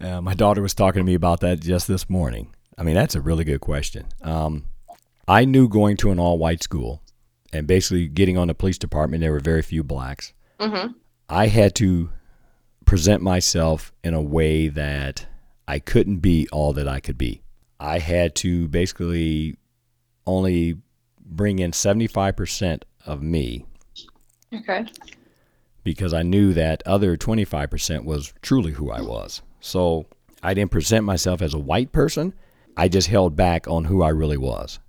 Uh, my daughter was talking to me about that just this morning. I mean, that's a really good question. Um, I knew going to an all white school and basically getting on the police department, there were very few blacks. hmm I had to present myself in a way that I couldn't be all that I could be. I had to basically only bring in 75% of me Okay. because I knew that other 25% was truly who I was. So I didn't present myself as a white person. I just held back on who I really was.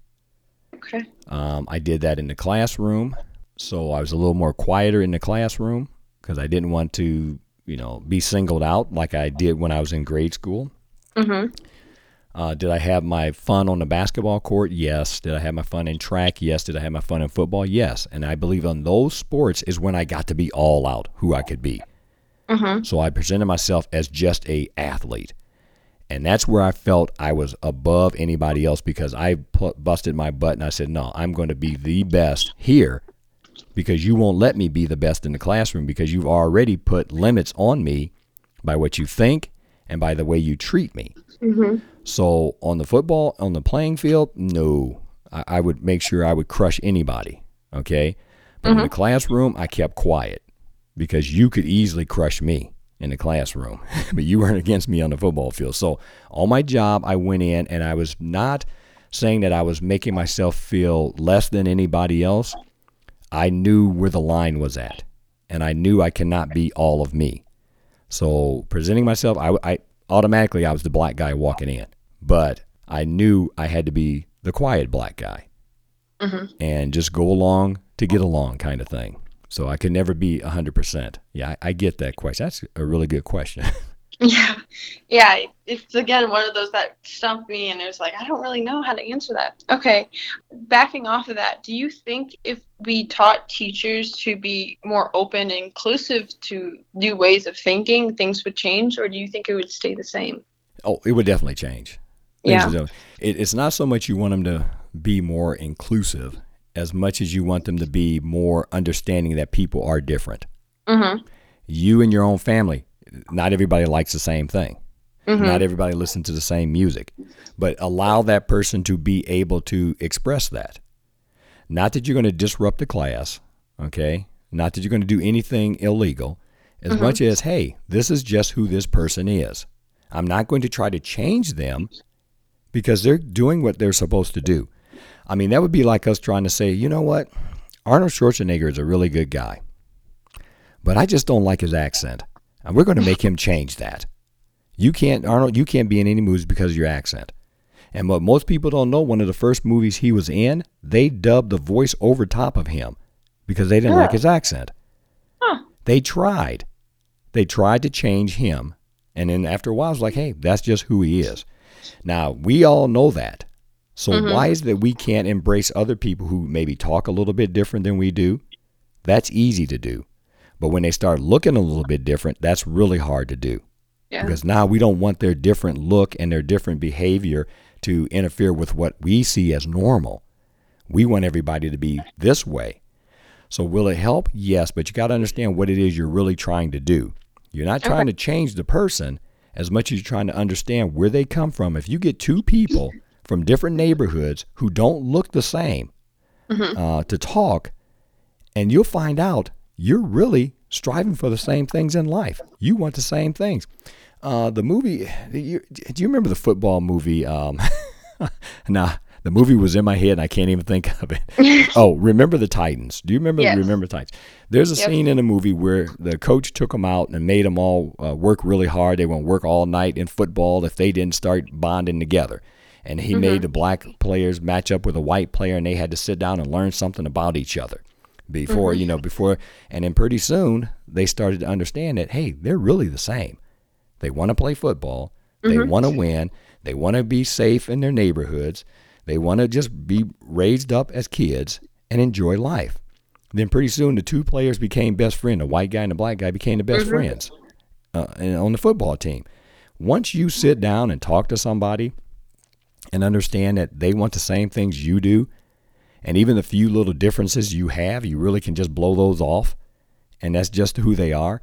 Okay. Um, I did that in the classroom. So I was a little more quieter in the classroom because I didn't want to, you know, be singled out like I did when I was in grade school. hmm Uh, did I have my fun on the basketball court? Yes. Did I have my fun in track? Yes. Did I have my fun in football? Yes. And I believe on those sports is when I got to be all out who I could be. hmm So I presented myself as just a athlete. And that's where I felt I was above anybody else because I busted my butt and I said, no, I'm going to be the best here because you won't let me be the best in the classroom because you've already put limits on me by what you think and by the way you treat me. hmm So on the football, on the playing field, no, I, I would make sure I would crush anybody. Okay. But in the mm-hmm. classroom, I kept quiet because you could easily crush me. in the classroom, but you weren't against me on the football field. So on my job, I went in and I was not saying that I was making myself feel less than anybody else. I knew where the line was at, and I knew I cannot be all of me. So presenting myself, I, I automatically I was the black guy walking in, but I knew I had to be the quiet black guy hmm and just go along to get along kind of thing. So I could never be 100%. Yeah, I, I get that question. That's a really good question. Yeah, yeah. It's again one of those that stumped me, and it was like I don't really know how to answer that. Okay, backing off of that, do you think if we taught teachers to be more open and inclusive to new ways of thinking, things would change, or do you think it would stay the same? oh, it would definitely change. Things Yeah. It, it's not so much you want them to be more inclusive as much as you want them to be more understanding that people are different. Mm-hmm. You and your own family, not everybody likes the same thing. Mm-hmm. Not everybody listens to the same music, but allow that person to be able to express that. Not that you're going to disrupt the class, okay? Not that you're going to do anything illegal, as much as, hey, this is just who this person is. I'm not going to try to change them because they're doing what they're supposed to do. I mean, that would be like us trying to say, you know what? Arnold Schwarzenegger is a really good guy, but I just don't like his accent. And we're going to make him change that. You can't, Arnold, you can't be in any movies because of your accent. And what most people don't know, one of the first movies he was in, they dubbed the voice over top of him because they didn't like his accent. Huh. They tried. They tried to change him. And then after a while, it's like, hey, that's just who he is. Now, we all know that. So Mhm. why is it that we can't embrace other people who maybe talk a little bit different than we do? That's easy to do. But when they start looking a little bit different, that's really hard to do Yeah. because now we don't want their different look and their different behavior to interfere with what we see as normal. We want everybody to be this way. So will it help? Yes, but you got to understand what it is you're really trying to do. You're not trying to change the person as much as you're trying to understand where they come from. If you get two people from different neighborhoods who don't look the same uh, to talk, and you'll find out you're really striving for the same things in life. You want the same things. Uh, the movie, you, do you remember the football movie? Um, nah, the movie was in my head and I can't even think of it. oh, remember the Titans? Do you remember? Yes. Remember the Titans? There's a Yep. scene in the movie where the coach took them out and made them all uh, work really hard. They went work all night in football if they didn't start bonding together. And he made the black players match up with a white player, and they had to sit down and learn something about each other before mm-hmm. you know before. And then pretty soon they started to understand that hey, they're really the same. They want to play football. They mm-hmm. want to win. They want to be safe in their neighborhoods. They want to just be raised up as kids and enjoy life. Then pretty soon the two players became best friends. The white guy and the black guy became the best mm-hmm. friends uh, on the football team. Once you sit down and talk to somebody and understand that they want the same things you do, and even the few little differences you have, you really can just blow those off, and that's just who they are.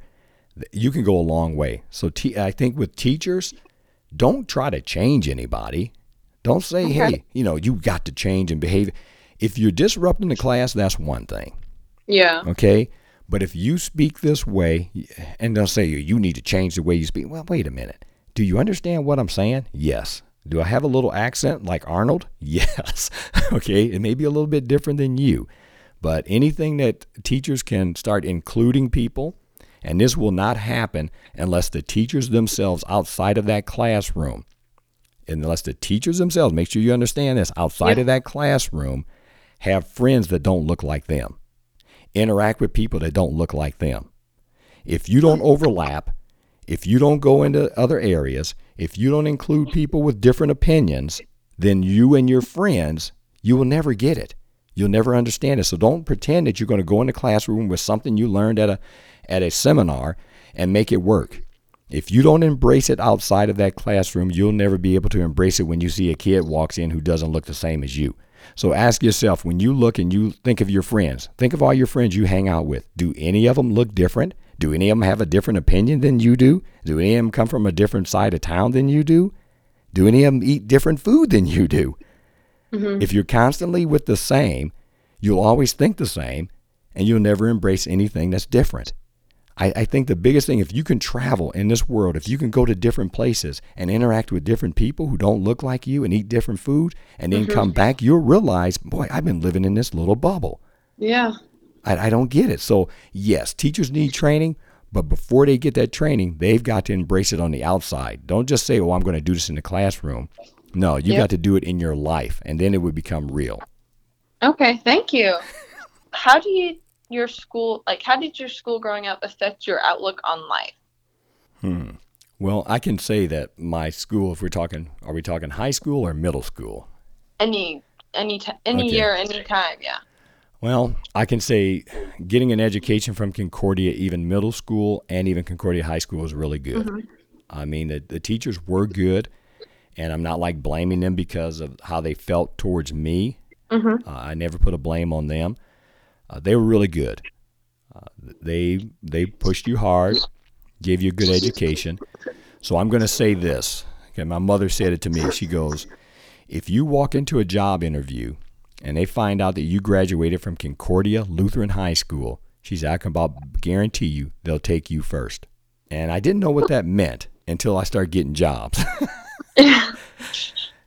You can go a long way. So te- I think with teachers, don't try to change anybody. Don't say, Okay. hey, you know, you got to change and behave. If you're disrupting the class, that's one thing. Yeah. Okay. But if you speak this way, and they'll say you need to change the way you speak. Well, wait a minute. Do you understand what I'm saying? Yes. Do I have a little accent like Arnold? Yes. okay. It may be a little bit different than you, but anything that teachers can start including people, and this will not happen unless the teachers themselves outside of that classroom, unless the teachers themselves, make sure you understand this, outside Yep. of that classroom, have friends that don't look like them interact with people that don't look like them. If you don't overlap, if you don't go into other areas, if you don't include people with different opinions, then you and your friends, you will never get it. You'll never understand it. So don't pretend that you're going to go in the classroom with something you learned at a at a seminar and make it work. If you don't embrace it outside of that classroom, you'll never be able to embrace it when you see a kid walks in who doesn't look the same as you. So ask yourself when you look and you think of your friends, think of all your friends you hang out with. Do any of them look different? Do any of them have a different opinion than you do? Do any of them come from a different side of town than you do? Do any of them eat different food than you do? Mm-hmm. If you're constantly with the same, you'll always think the same and you'll never embrace anything that's different. I, I think the biggest thing, if you can travel in this world, if you can go to different places and interact with different people who don't look like you and eat different food, and then mm-hmm. come back, you'll realize, boy, I've been living in this little bubble. Yeah. I, I don't get it. So, yes, teachers need training, but before they get that training, they've got to embrace it on the outside. Don't just say, oh, I'm going to do this in the classroom. No, you Yep. got to do it in your life, and then it would become real. Okay, thank you. How do you your school like how did your school growing up affect your outlook on life? Hmm. Well, I can say that my school, if we're talking, are we talking high school or middle school? Any any ti any Okay. year, any time, yeah. Well, I can say getting an education from Concordia, even middle school and even Concordia High School, was really good. I mean, the, the teachers were good, and I'm not like blaming them because of how they felt towards me. Mhm. Uh, I never put a blame on them. Uh, they were really good. Uh, they they pushed you hard, gave you a good education. So I'm going to say this. Okay, my mother said it to me. She goes, "If you walk into a job interview and they find out that you graduated from Concordia Lutheran High School, she's I can about guarantee you they'll take you first. And I didn't know what that meant until I started getting jobs.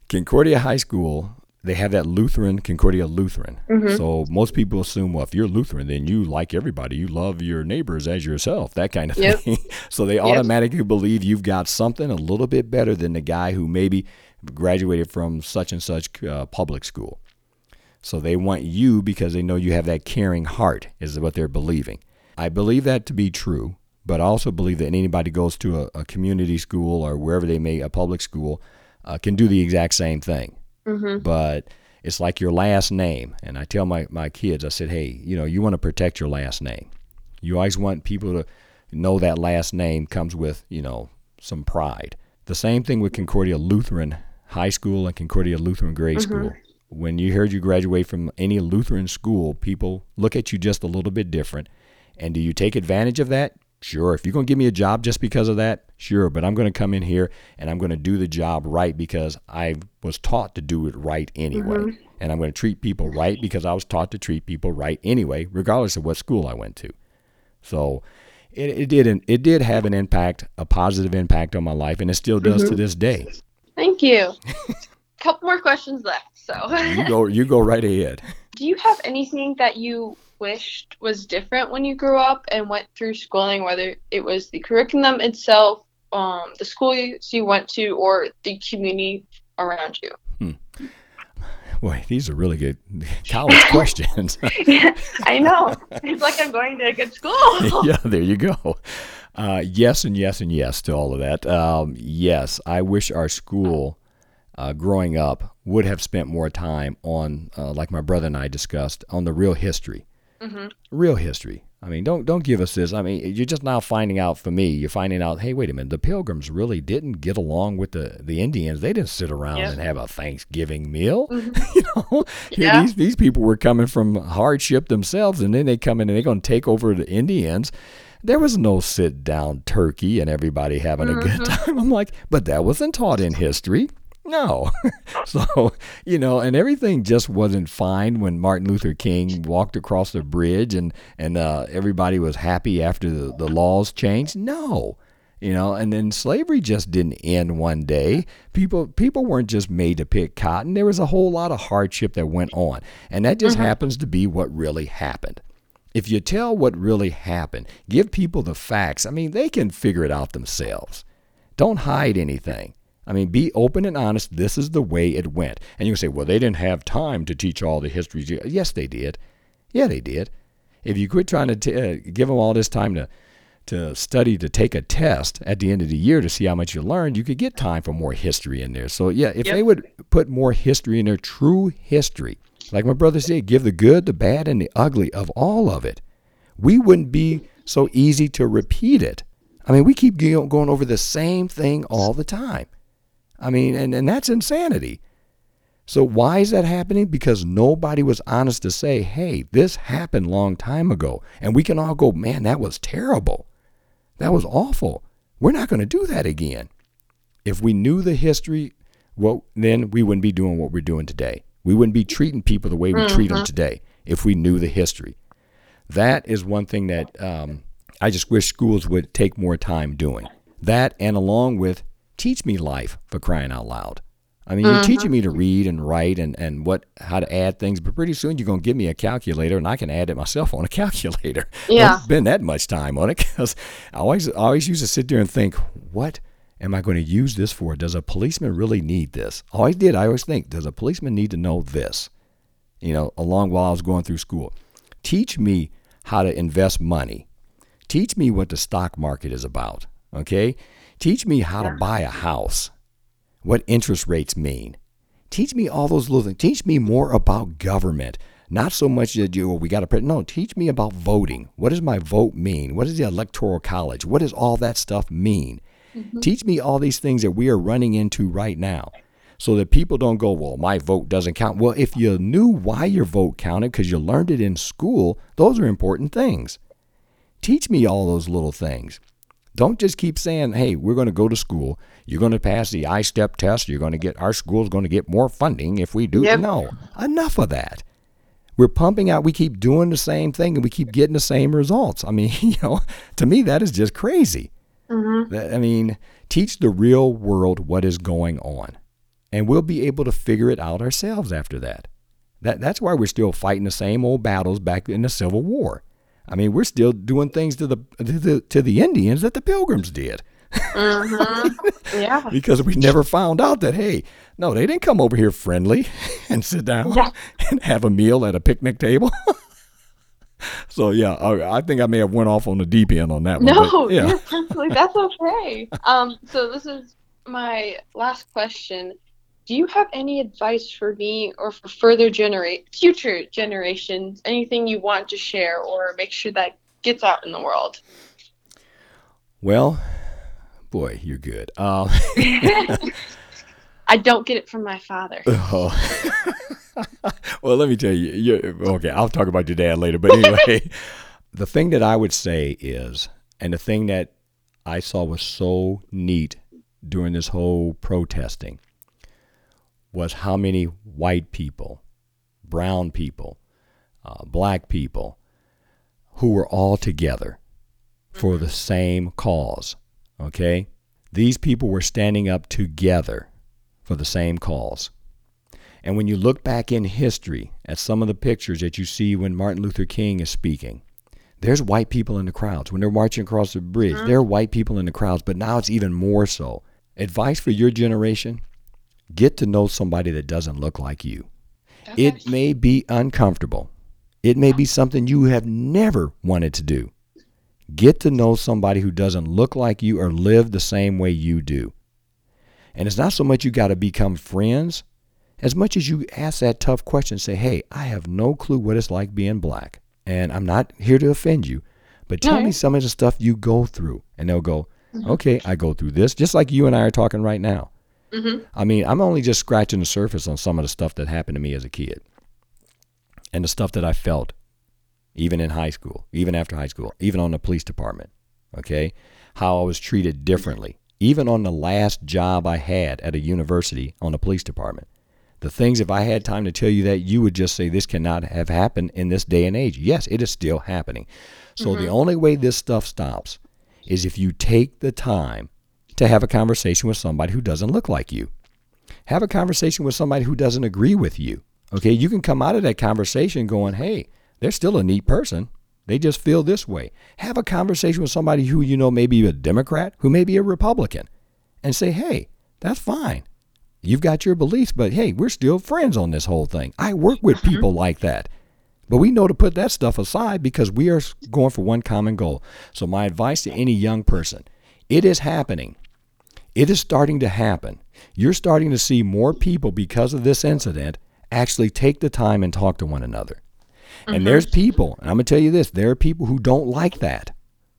Concordia High School, they have that Lutheran, Concordia Lutheran. So most people assume, well, if you're Lutheran, then you like everybody. You love your neighbors as yourself, that kind of Yep. thing. so they automatically believe you've got something a little bit better than the guy who maybe graduated from such and such uh, public school. So they want you because they know you have that caring heart, is what they're believing. I believe that to be true, but I also believe that anybody goes to a, a community school or wherever they may, a public school, uh, can do the exact same thing. Mhm. But it's like your last name. And I tell my, my kids, I said, hey, you know, you want to protect your last name. You always want people to know that last name comes with, you know, some pride. The same thing with Concordia Lutheran High School and Concordia Lutheran Grade School. When you heard you graduate from any Lutheran school, people look at you just a little bit different. And do you take advantage of that? Sure. If you're going to give me a job just because of that, sure. But I'm going to come in here and I'm going to do the job right because I was taught to do it right anyway. Mm-hmm. And I'm going to treat people right because I was taught to treat people right anyway, regardless of what school I went to. So it, it did an, it did have an impact, a positive impact on my life, and it still does to mm-hmm. this day. Thank you. Couple more questions left. So, You go you go right ahead. do you have anything that you wished was different when you grew up and went through schooling, whether it was the curriculum itself, um, the schools you went to, or the community around you? Boy, these are really good college questions. yeah, I know. It's like I'm going to a good school. yeah, there you go. Uh, yes, and yes, and yes to all of that. Um, yes, I wish our school, uh, growing up, would have spent more time on, uh, like my brother and I discussed, on the real history. hmm Real history. I mean, don't don't give us this. I mean, you're just now finding out for me. You're finding out, hey, wait a minute, the Pilgrims really didn't get along with the, the Indians. They didn't sit around Yep. and have a Thanksgiving meal. Mhm. you know, Yeah. these these people were coming from hardship themselves, and then they come in and they're going to take over the Indians. There was no sit down turkey and everybody having a good time. I'm like, but that wasn't taught in history. No. so, you know, and everything just wasn't fine when Martin Luther King walked across the bridge and, and uh, everybody was happy after the, the laws changed. No. You know, and then slavery just didn't end one day. People people weren't just made to pick cotton. There was a whole lot of hardship that went on. And that just happens to be what really happened. If you tell what really happened, give people the facts, I mean, they can figure it out themselves. Don't hide anything. I mean, be open and honest. This is the way it went. And you can say, well, they didn't have time to teach all the history. Yes, they did. Yeah, they did. If you quit trying to t- uh, give them all this time to, to study to take a test at the end of the year to see how much you learned, you could get time for more history in there. So, yeah, if Yep. they would put more history in their true history, like my brother said, give the good, the bad, and the ugly of all of it, we wouldn't be so easy to repeat it. I mean, we keep going over the same thing all the time. I mean, and, and that's insanity. So why is that happening? Because nobody was honest to say, hey, this happened long time ago. And we can all go, man, that was terrible. That was awful. We're not going to do that again. If we knew the history, well, then we wouldn't be doing what we're doing today. We wouldn't be treating people the way we treat them today if we knew the history. That is one thing that um, I just wish schools would take more time doing that, and along with teach me life for crying out loud. I mean, you're Mhm. teaching me to read and write and, and what how to add things, but pretty soon you're gonna give me a calculator and I can add it myself on a calculator. Yeah. Don't spend that much time on it because I always I always used to sit there and think, what am I going to use this for? Does a policeman really need this? I always did. I always think, does a policeman need to know this? You know, along while I was going through school. Teach me how to invest money. Teach me what the stock market is about. Okay? Teach me how to buy a house what interest rates mean. Teach me all those little things. Teach me more about government. Not so much that you, well, we got to print. No, teach me about voting. What does my vote mean? What does the electoral college? What does all that stuff mean? Mm-hmm. Teach me all these things that we are running into right now so that people don't go, well, my vote doesn't count. Well, if you knew why your vote counted because you learned it in school, those are important things. Teach me all those little things. Don't just keep saying, hey, we're going to go to school. You're going to pass the ISTEP test. You're going to get, our school's going to get more funding if we do. Yep. No, enough of that. We're pumping out, we keep doing the same thing and we keep getting the same results. I mean, you know, to me, that is just crazy. Mm-hmm. I mean, teach the real world what is going on, and we'll be able to figure it out ourselves after that. That that's why we're still fighting the same old battles back in the Civil War. I mean, we're still doing things to the to the, to the Indians that the Pilgrims did Mm-hmm. yeah. because we never found out that hey, no, they didn't come over here friendly and sit down Yeah. and have a meal at a picnic table. so yeah, I, I think I may have went off on the deep end on that one. No, but, yeah. you're that's okay. Um, so this is my last question. Do you have any advice for me or for further generate future generations? Anything you want to share or make sure that gets out in the world? Well, boy, you're good. Uh, I don't get it from my father. oh. well, let me tell you. You're, okay, I'll talk about your dad later. But anyway, the thing that I would say is, and the thing that I saw was so neat during this whole protesting was how many white people, brown people, uh, black people, who were all together for the same cause. Okay? These people were standing up together for the same cause. And when you look back in history at some of the pictures that you see when Martin Luther King is speaking, there's white people in the crowds. When they're marching across the bridge, there are white people in the crowds, but now it's even more so. Advice for your generation get to know somebody that doesn't look like you. It may be uncomfortable. It may be something you have never wanted to do. Get to know somebody who doesn't look like you or live the same way you do. And it's not so much you got to become friends as much as you ask that tough question say, hey, I have no clue what it's like being black. And I'm not here to offend you, but tell No. me some of the stuff you go through. And they'll go, mm-hmm. okay, I go through this, just like you and I are talking right now. Mhm. I mean, I'm only just scratching the surface on some of the stuff that happened to me as a kid and the stuff that I felt, even in high school, even after high school, even on the police department. Okay? How I was treated differently, even on the last job I had at a university on the police department. The things, if I had time to tell you that, you would just say this cannot have happened in this day and age. Yes, it is still happening. So the only way this stuff stops is if you take the time to have a conversation with somebody who doesn't look like you. Have a conversation with somebody who doesn't agree with you. Okay, you can come out of that conversation going, hey, they're still a neat person. They just feel this way. Have a conversation with somebody who you know may be a Democrat, who may be a Republican, and say, hey, that's fine. You've got your beliefs, but hey, we're still friends on this whole thing. I work with mm-hmm. people like that. But we know to put that stuff aside because we are going for one common goal. So, my advice to any young person it is happening. It is starting to happen. You're starting to see more people because of this incident actually take the time and talk to one another. And mm-hmm. there's people, and I'm going to tell you this there are people who don't like that,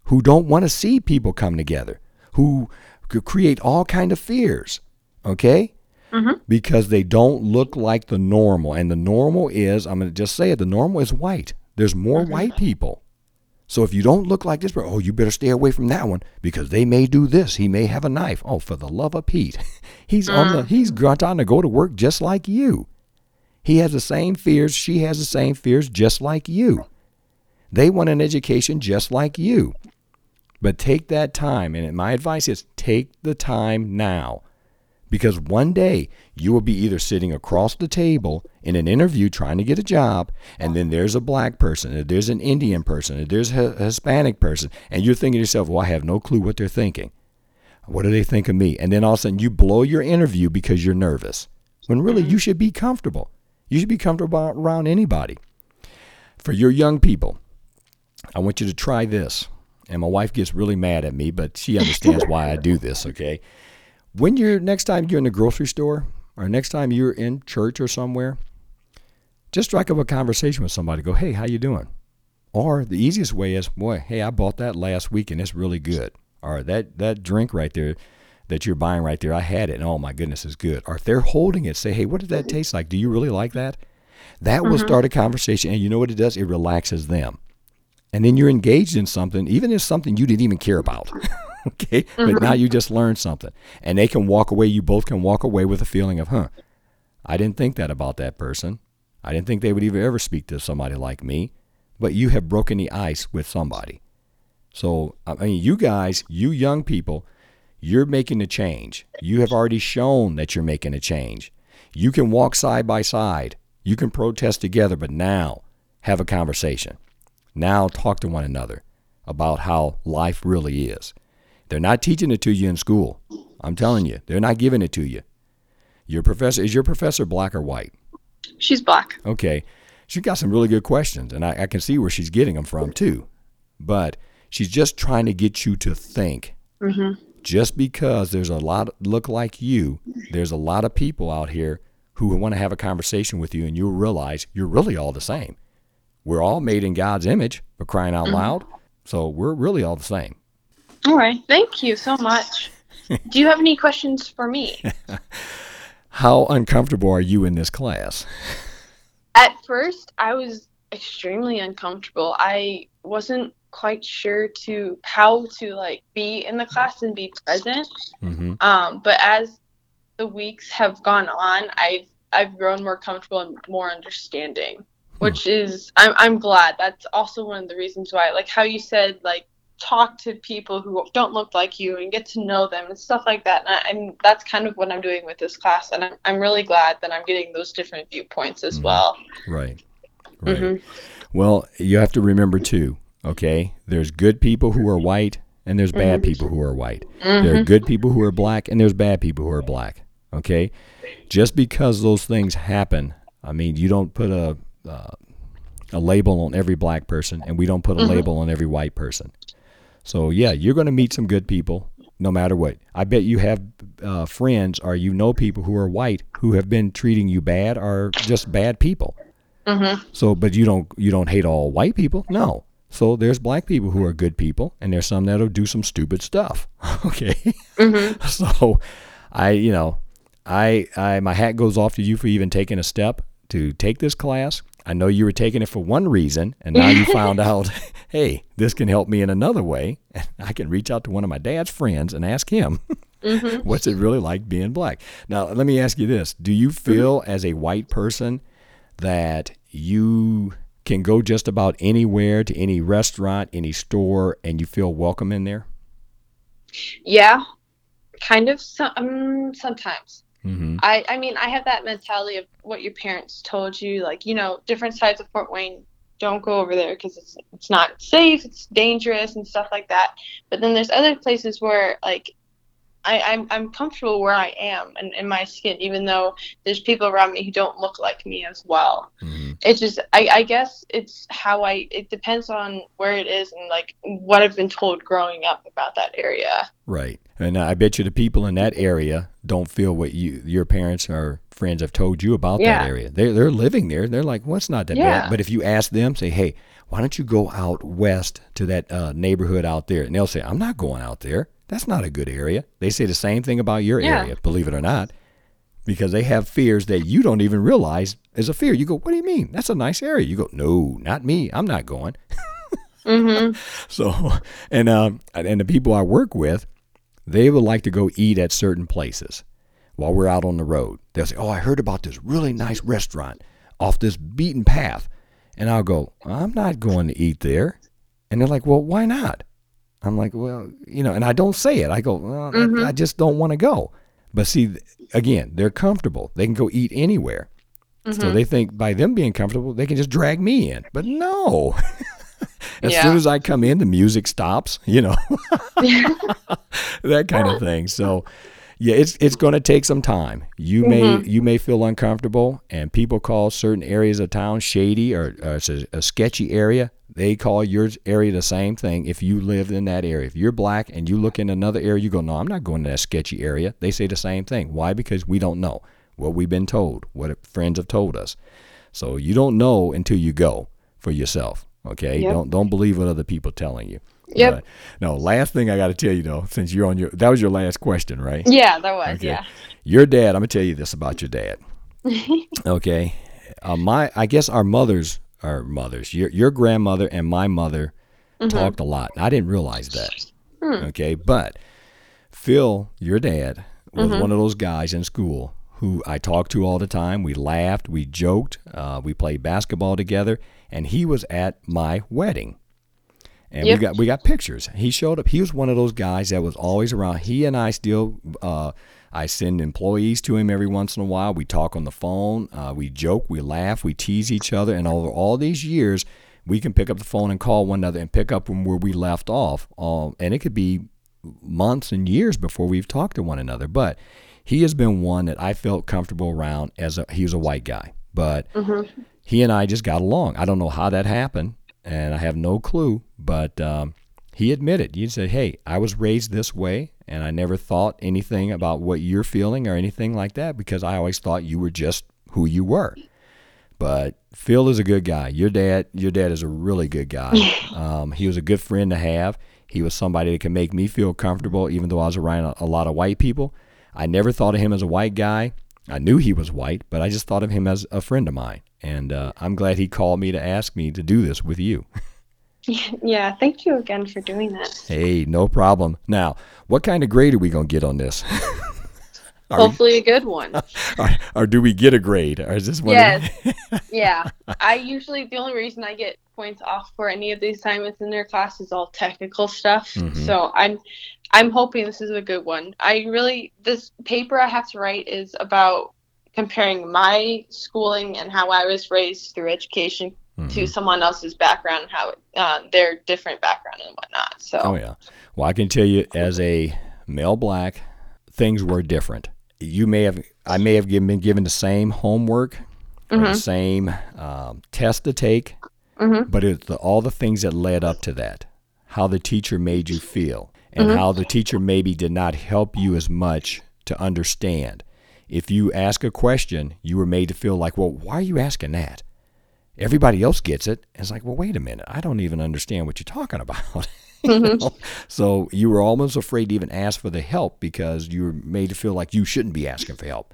who don't want to see people come together, who could create all kind of fears, okay? Mm-hmm. Because they don't look like the normal. And the normal is, I'm going to just say it, the normal is white. There's more white people. So if you don't look like this, oh, you better stay away from that one because they may do this. He may have a knife. Oh, for the love of Pete, he's on the he's uh-huh. trying to go to work just like you. He has the same fears. She has the same fears, just like you. They want an education just like you. But take that time, and my advice is take the time now. Because one day you will be either sitting across the table in an interview trying to get a job, and then there's a black person, or there's an Indian person, or there's a Hispanic person, and you're thinking to yourself, well, I have no clue what they're thinking. What do they think of me? And then all of a sudden you blow your interview because you're nervous. When really you mm-hmm. should be comfortable. You should be comfortable around anybody. For your young people, I want you to try this. And my wife gets really mad at me, but she understands why I do this, okay? When you're next time you're in the grocery store or next time you're in church or somewhere, just strike up a conversation with somebody. Go, hey, how you doing? Or the easiest way is, boy, hey, I bought that last week and it's really good. Or that that drink right there that you're buying right there, I had it and oh my goodness, it's good. Or if they're holding it, say, hey, what did that taste like? Do you really like that? That will mm-hmm. start a conversation, and you know what it does? It relaxes them and then you're engaged in something, even if it's something you didn't even care about. okay, mm-hmm. but now you just learned something, and they can walk away. You both can walk away with a feeling of, huh, I didn't think that about that person. I didn't think they would even ever speak to somebody like me. But you have broken the ice with somebody. So I mean, you guys, you young people, you're making a change. You have already shown that you're making a change. You can walk side by side. You can protest together, but now have a conversation. Now talk to one another about how life really is. They're not teaching it to you in school. I'm telling you, they're not giving it to you. Your professor is your professor black or white? She's black. Okay. She's got some really good questions, and I, I can see where she's getting them from too. But she's just trying to get you to think. Mm-hmm. Just because there's a lot look like you, there's a lot of people out here who want to have a conversation with you, and you'll realize you're really all the same. We're all made in God's image, for crying out mm-hmm. loud. So we're really all the same. All right. Thank you so much. Do you have any questions for me? How uncomfortable are you in this class? At first, I was extremely uncomfortable. I wasn't quite sure to how to like be in the class and be present. Mm-hmm. Um, but as the weeks have gone on, I've I've grown more comfortable and more understanding which is I'm I'm glad. That's also one of the reasons why, like how you said, like talk to people who don't look like you and get to know them and stuff like that. And, I, and that's kind of what I'm doing with this class, and I'm I'm really glad that I'm getting those different viewpoints as mm-hmm. well. Right. Right. Mm-hmm. Well, you have to remember too. Okay, there's good people who are white, and there's bad mm-hmm. people who are white. There are mm-hmm. good people who are black, and there's bad people who are black. Okay, just because those things happen, I mean, you don't put a uh, a label on every black person, and we don't put a mm-hmm. label on every white person. So yeah, you're going to meet some good people, no matter what. I bet you have uh, friends or you know people who are white who have been treating you bad or just bad people. Mm-hmm. So, but you don't you don't hate all white people, no. So there's black people who are good people, and there's some that'll do some stupid stuff. okay, mm-hmm. so I you know I I my hat goes off to you for even taking a step to take this class I know you were taking it for one reason, and now you found out, hey, this can help me in another way. I can reach out to one of my dad's friends and ask him, mm-hmm. what's it really like being black? Now, let me ask you this Do you mm-hmm. feel mm-hmm. as a white person that you can go just about anywhere to any restaurant, any store, and you feel welcome in there? Yeah, kind of some, um, sometimes. Mm-hmm. I, I mean, I have that mentality of what your parents told you, like, you know, different sides of Fort Wayne, don't go over there because it's, it's not safe, it's dangerous and stuff like that. But then there's other places where, like, I, I'm, I'm comfortable where I am and in my skin, even though there's people around me who don't look like me as well. Mm-hmm. It's just, I, I guess it's how I, it depends on where it is and like what I've been told growing up about that area. Right. And I bet you the people in that area don't feel what you, your parents or friends have told you about yeah. that area. They're, they're living there. They're like, well, not that yeah. bad. But if you ask them, say, hey, why don't you go out west to that uh, neighborhood out there? And they'll say, I'm not going out there. That's not a good area. They say the same thing about your yeah. area, believe it or not, because they have fears that you don't even realize is a fear. You go, what do you mean? That's a nice area. You go, no, not me. I'm not going. mm-hmm. So, and um, and the people I work with, they would like to go eat at certain places while we're out on the road. They'll say, oh, I heard about this really nice restaurant off this beaten path, and I'll go, I'm not going to eat there. And they're like, well, why not? I'm like, well, you know, and I don't say it. I go, well, I- Mhm. I, just don't want to go. But see, again, they're comfortable. They can go eat anywhere. So Mhm. they think by them being comfortable, they can just drag me in. But no. as Yeah. soon as I come in, the music stops, you know, that kind of thing. So, yeah, it's it's going to take some time. You may Mhm. you may feel uncomfortable, and people call certain areas of town shady or, or it's a, a sketchy area. They call your area the same thing. If you live in that area, if you're black and you look in another area, you go, "No, I'm not going to that sketchy area." They say the same thing. Why? Because we don't know what we've been told, what friends have told us. So you don't know until you go for yourself. Okay, Yep. don't don't believe what other people telling you. Yep. No, last thing I got to tell you though, since you're on your that was your last question, right? Yeah, that was. Okay. Yeah. Your dad. I'm gonna tell you this about your dad. okay, uh, my I guess our mothers, our mothers, your your grandmother and my mother talked a lot. I didn't realize that. Hmm. Okay, but Phil, your dad, was Mm-hmm. one of those guys in school who I talked to all the time. We laughed, we joked, uh, we played basketball together, and he was at my wedding. And Yep. we got we got pictures. He showed up. He was one of those guys that was always around. He and I still. Uh, I send employees to him every once in a while. We talk on the phone. Uh, we joke. We laugh. We tease each other. And over all these years, we can pick up the phone and call one another and pick up from where we left off. Um, and it could be months and years before we've talked to one another. But he has been one that I felt comfortable around as a, he was a white guy. But Mm-hmm. he and I just got along. I don't know how that happened, and I have no clue. But um, he admitted, he said, "Hey, I was raised this way, and I never thought anything about what you're feeling or anything like that because I always thought you were just who you were." But Phil is a good guy. Your dad, your dad is a really good guy. Um, he was a good friend to have. He was somebody that could make me feel comfortable, even though I was around a, a lot of white people. I never thought of him as a white guy. I knew he was white, but I just thought of him as a friend of mine. And uh, I'm glad he called me to ask me to do this with you. Yeah. Thank you again for doing that. Hey, no problem. Now, what kind of grade are we going to get on this? Are we- Hopefully, a good one. or, or do we get a grade? Or is this one? Yes. yeah. I usually the only reason I get points off for any of the assignments in their class is all technical stuff. Mhm. So I'm I'm hoping this is a good one. I really this paper I have to write is about comparing my schooling and how I was raised through education to Mhm. someone else's background, how uh, their different background and whatnot. So Oh yeah. Well, I can tell you, as a male black, things were different. You may have, I may have been given the same homework, or the same um, test to take, Mhm. but it's the, all the things that led up to that, how the teacher made you feel, and how the teacher maybe did not help you as much to understand. If you ask a question, you were made to feel like, well, why are you asking that? Everybody else gets it. And it's like, well, wait a minute. I don't even understand what you're talking about. You mm-hmm. know? So you were almost afraid to even ask for the help because you were made to feel like you shouldn't be asking for help.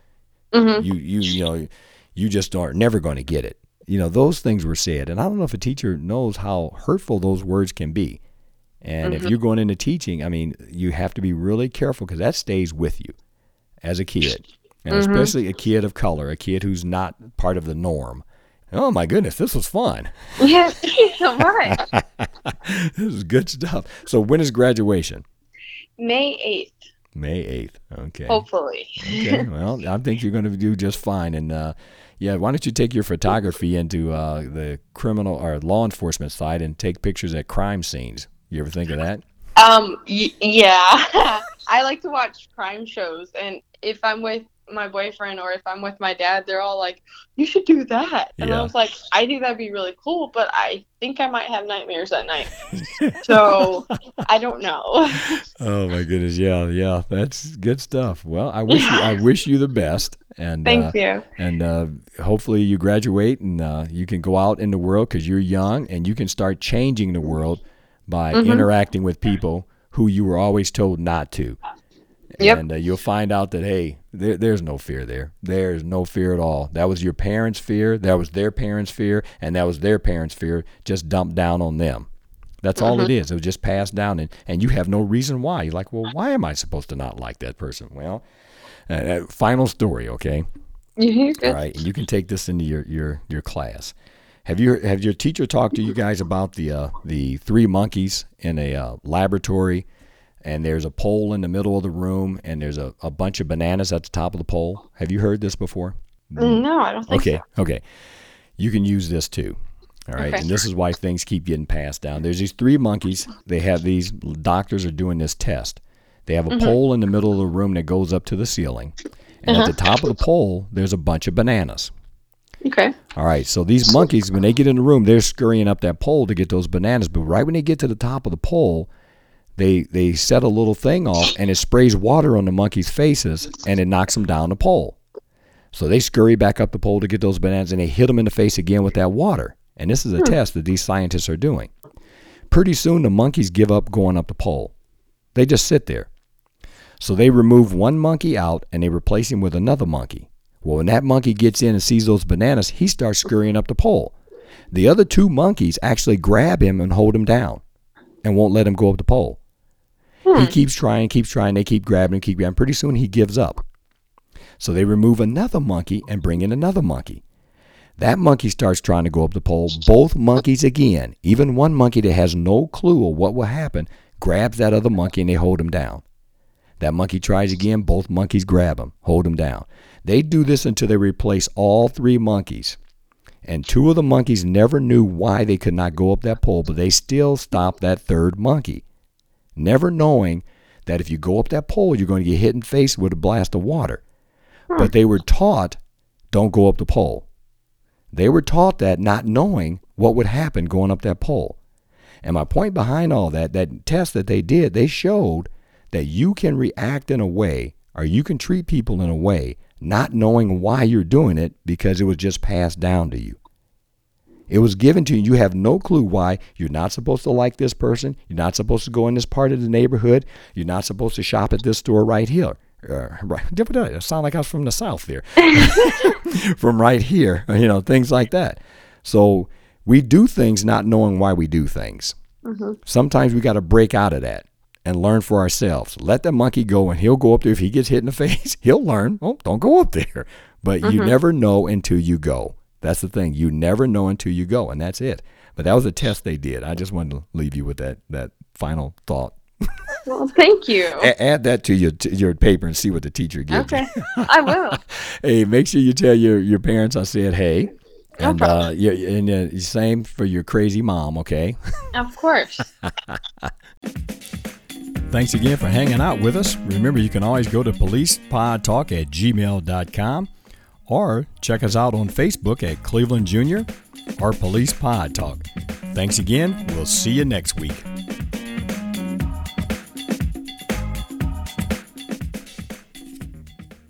Mhm. You you you know you just aren't never going to get it. You know those things were said, and I don't know if a teacher knows how hurtful those words can be. And if mm-hmm. you're going into teaching, I mean, you have to be really careful because that stays with you as a kid, and mm-hmm. especially a kid of color, a kid who's not part of the norm. Oh my goodness, this was fun. yeah, thank you so much. this is good stuff. So when is graduation? May eighth, May 8th. Okay. hopefully. Okay. Well, I think you're going to do just fine. And uh, yeah, why don't you take your photography into uh, the criminal or law enforcement side and take pictures at crime scenes? You ever think of that? Um, y- yeah. I like to watch crime shows, and if I'm with my boyfriend or if I'm with my dad, they're all like, "You should do that," and Yeah. I was like, "I think that'd be really cool, but I think I might have nightmares at night, so I don't know." Oh my goodness. Yeah, yeah. That's good stuff. Well, I wish you, I wish you the best. And uh, Thank you. and uh, hopefully you graduate and uh, you can go out in the world because you're young and you can start changing the world by Mhm. interacting with people who you were always told not to. Yep. And uh, you'll find out that hey, there, there's no fear there. There's no fear at all. That was your parents' fear. That was their parents' fear, and that was their parents' fear just dumped down on them. That's all it is. It was just passed down, and, and you have no reason why. You're like, well, why am I supposed to not like that person? Well, uh, uh, final story, okay? You're. All right, and you can take this into your your your class. Have you have your teacher talked to you guys about the uh, the three monkeys in a uh, laboratory, and there's a pole in the middle of the room, and there's a, a bunch of bananas at the top of the pole? Have you heard this before? No, I don't think Okay, so. okay. You can use this too. All right, Okay. and this is why things keep getting passed down. There's these three monkeys. They have these doctors are doing this test. They have a Mm-hmm. pole in the middle of the room that goes up to the ceiling, and at the Uh-huh. top of the pole there's a bunch of bananas. Okay. All right, so these monkeys, when they get in the room, they're scurrying up that pole to get those bananas. But right when they get to the top of the pole, they they set a little thing off, and it sprays water on the monkeys' faces, and it knocks them down the pole. So they scurry back up the pole to get those bananas, and they hit them in the face again with that water. And this is a hmm. test that these scientists are doing. Pretty soon, the monkeys give up going up the pole. They just sit there. So they remove one monkey out and they replace him with another monkey. Well, when that monkey gets in and sees those bananas, he starts scurrying up the pole. The other two monkeys actually grab him and hold him down and won't let him go up the pole. He keeps trying, keeps trying, they keep grabbing, keep grabbing. Pretty soon he gives up. So they remove another monkey and bring in another monkey. That monkey starts trying to go up the pole. Both monkeys again, even one monkey that has no clue of what will happen, grabs that other monkey and they hold him down. That monkey tries again, both monkeys grab him, hold him down. They do this until they replace all three monkeys. And two of the monkeys never knew why they could not go up that pole, but they still stopped that third monkey. Never knowing that if you go up that pole, you're going to get hit in the face with a blast of water. Hmm. But they were taught, don't go up the pole. They were taught that not knowing what would happen going up that pole. And my point behind all that, that test that they did, they showed that you can react in a way or you can treat people in a way not knowing why you're doing it because it was just passed down to you. It was given to you. You have no clue why you're not supposed to like this person. You're not supposed to go in this part of the neighborhood. You're not supposed to shop at this store right here. Uh, right, it sound like I was from the south there. from right here, you know, things like that. So we do things not knowing why we do things. Sometimes we got to break out of that and learn for ourselves. Let the monkey go, and he'll go up there. If he gets hit in the face, he'll learn. Oh, don't go up there. But you never know until you go. That's the thing. You never know until you go, and that's it. But that was a test they did. I just wanted to leave you with that that final thought. Well, thank you. A- add that to your to your paper and see what the teacher gives you. Okay. I will. Hey, make sure you tell your, your parents I said hey. No And uh, yeah, and uh, same for your crazy mom, okay? Of course. Thanks again for hanging out with us. Remember, you can always go to policepodtalk at gmail.com or check us out on Facebook at Cleveland Junior or Police Pod Talk. Thanks again. We'll see you next week.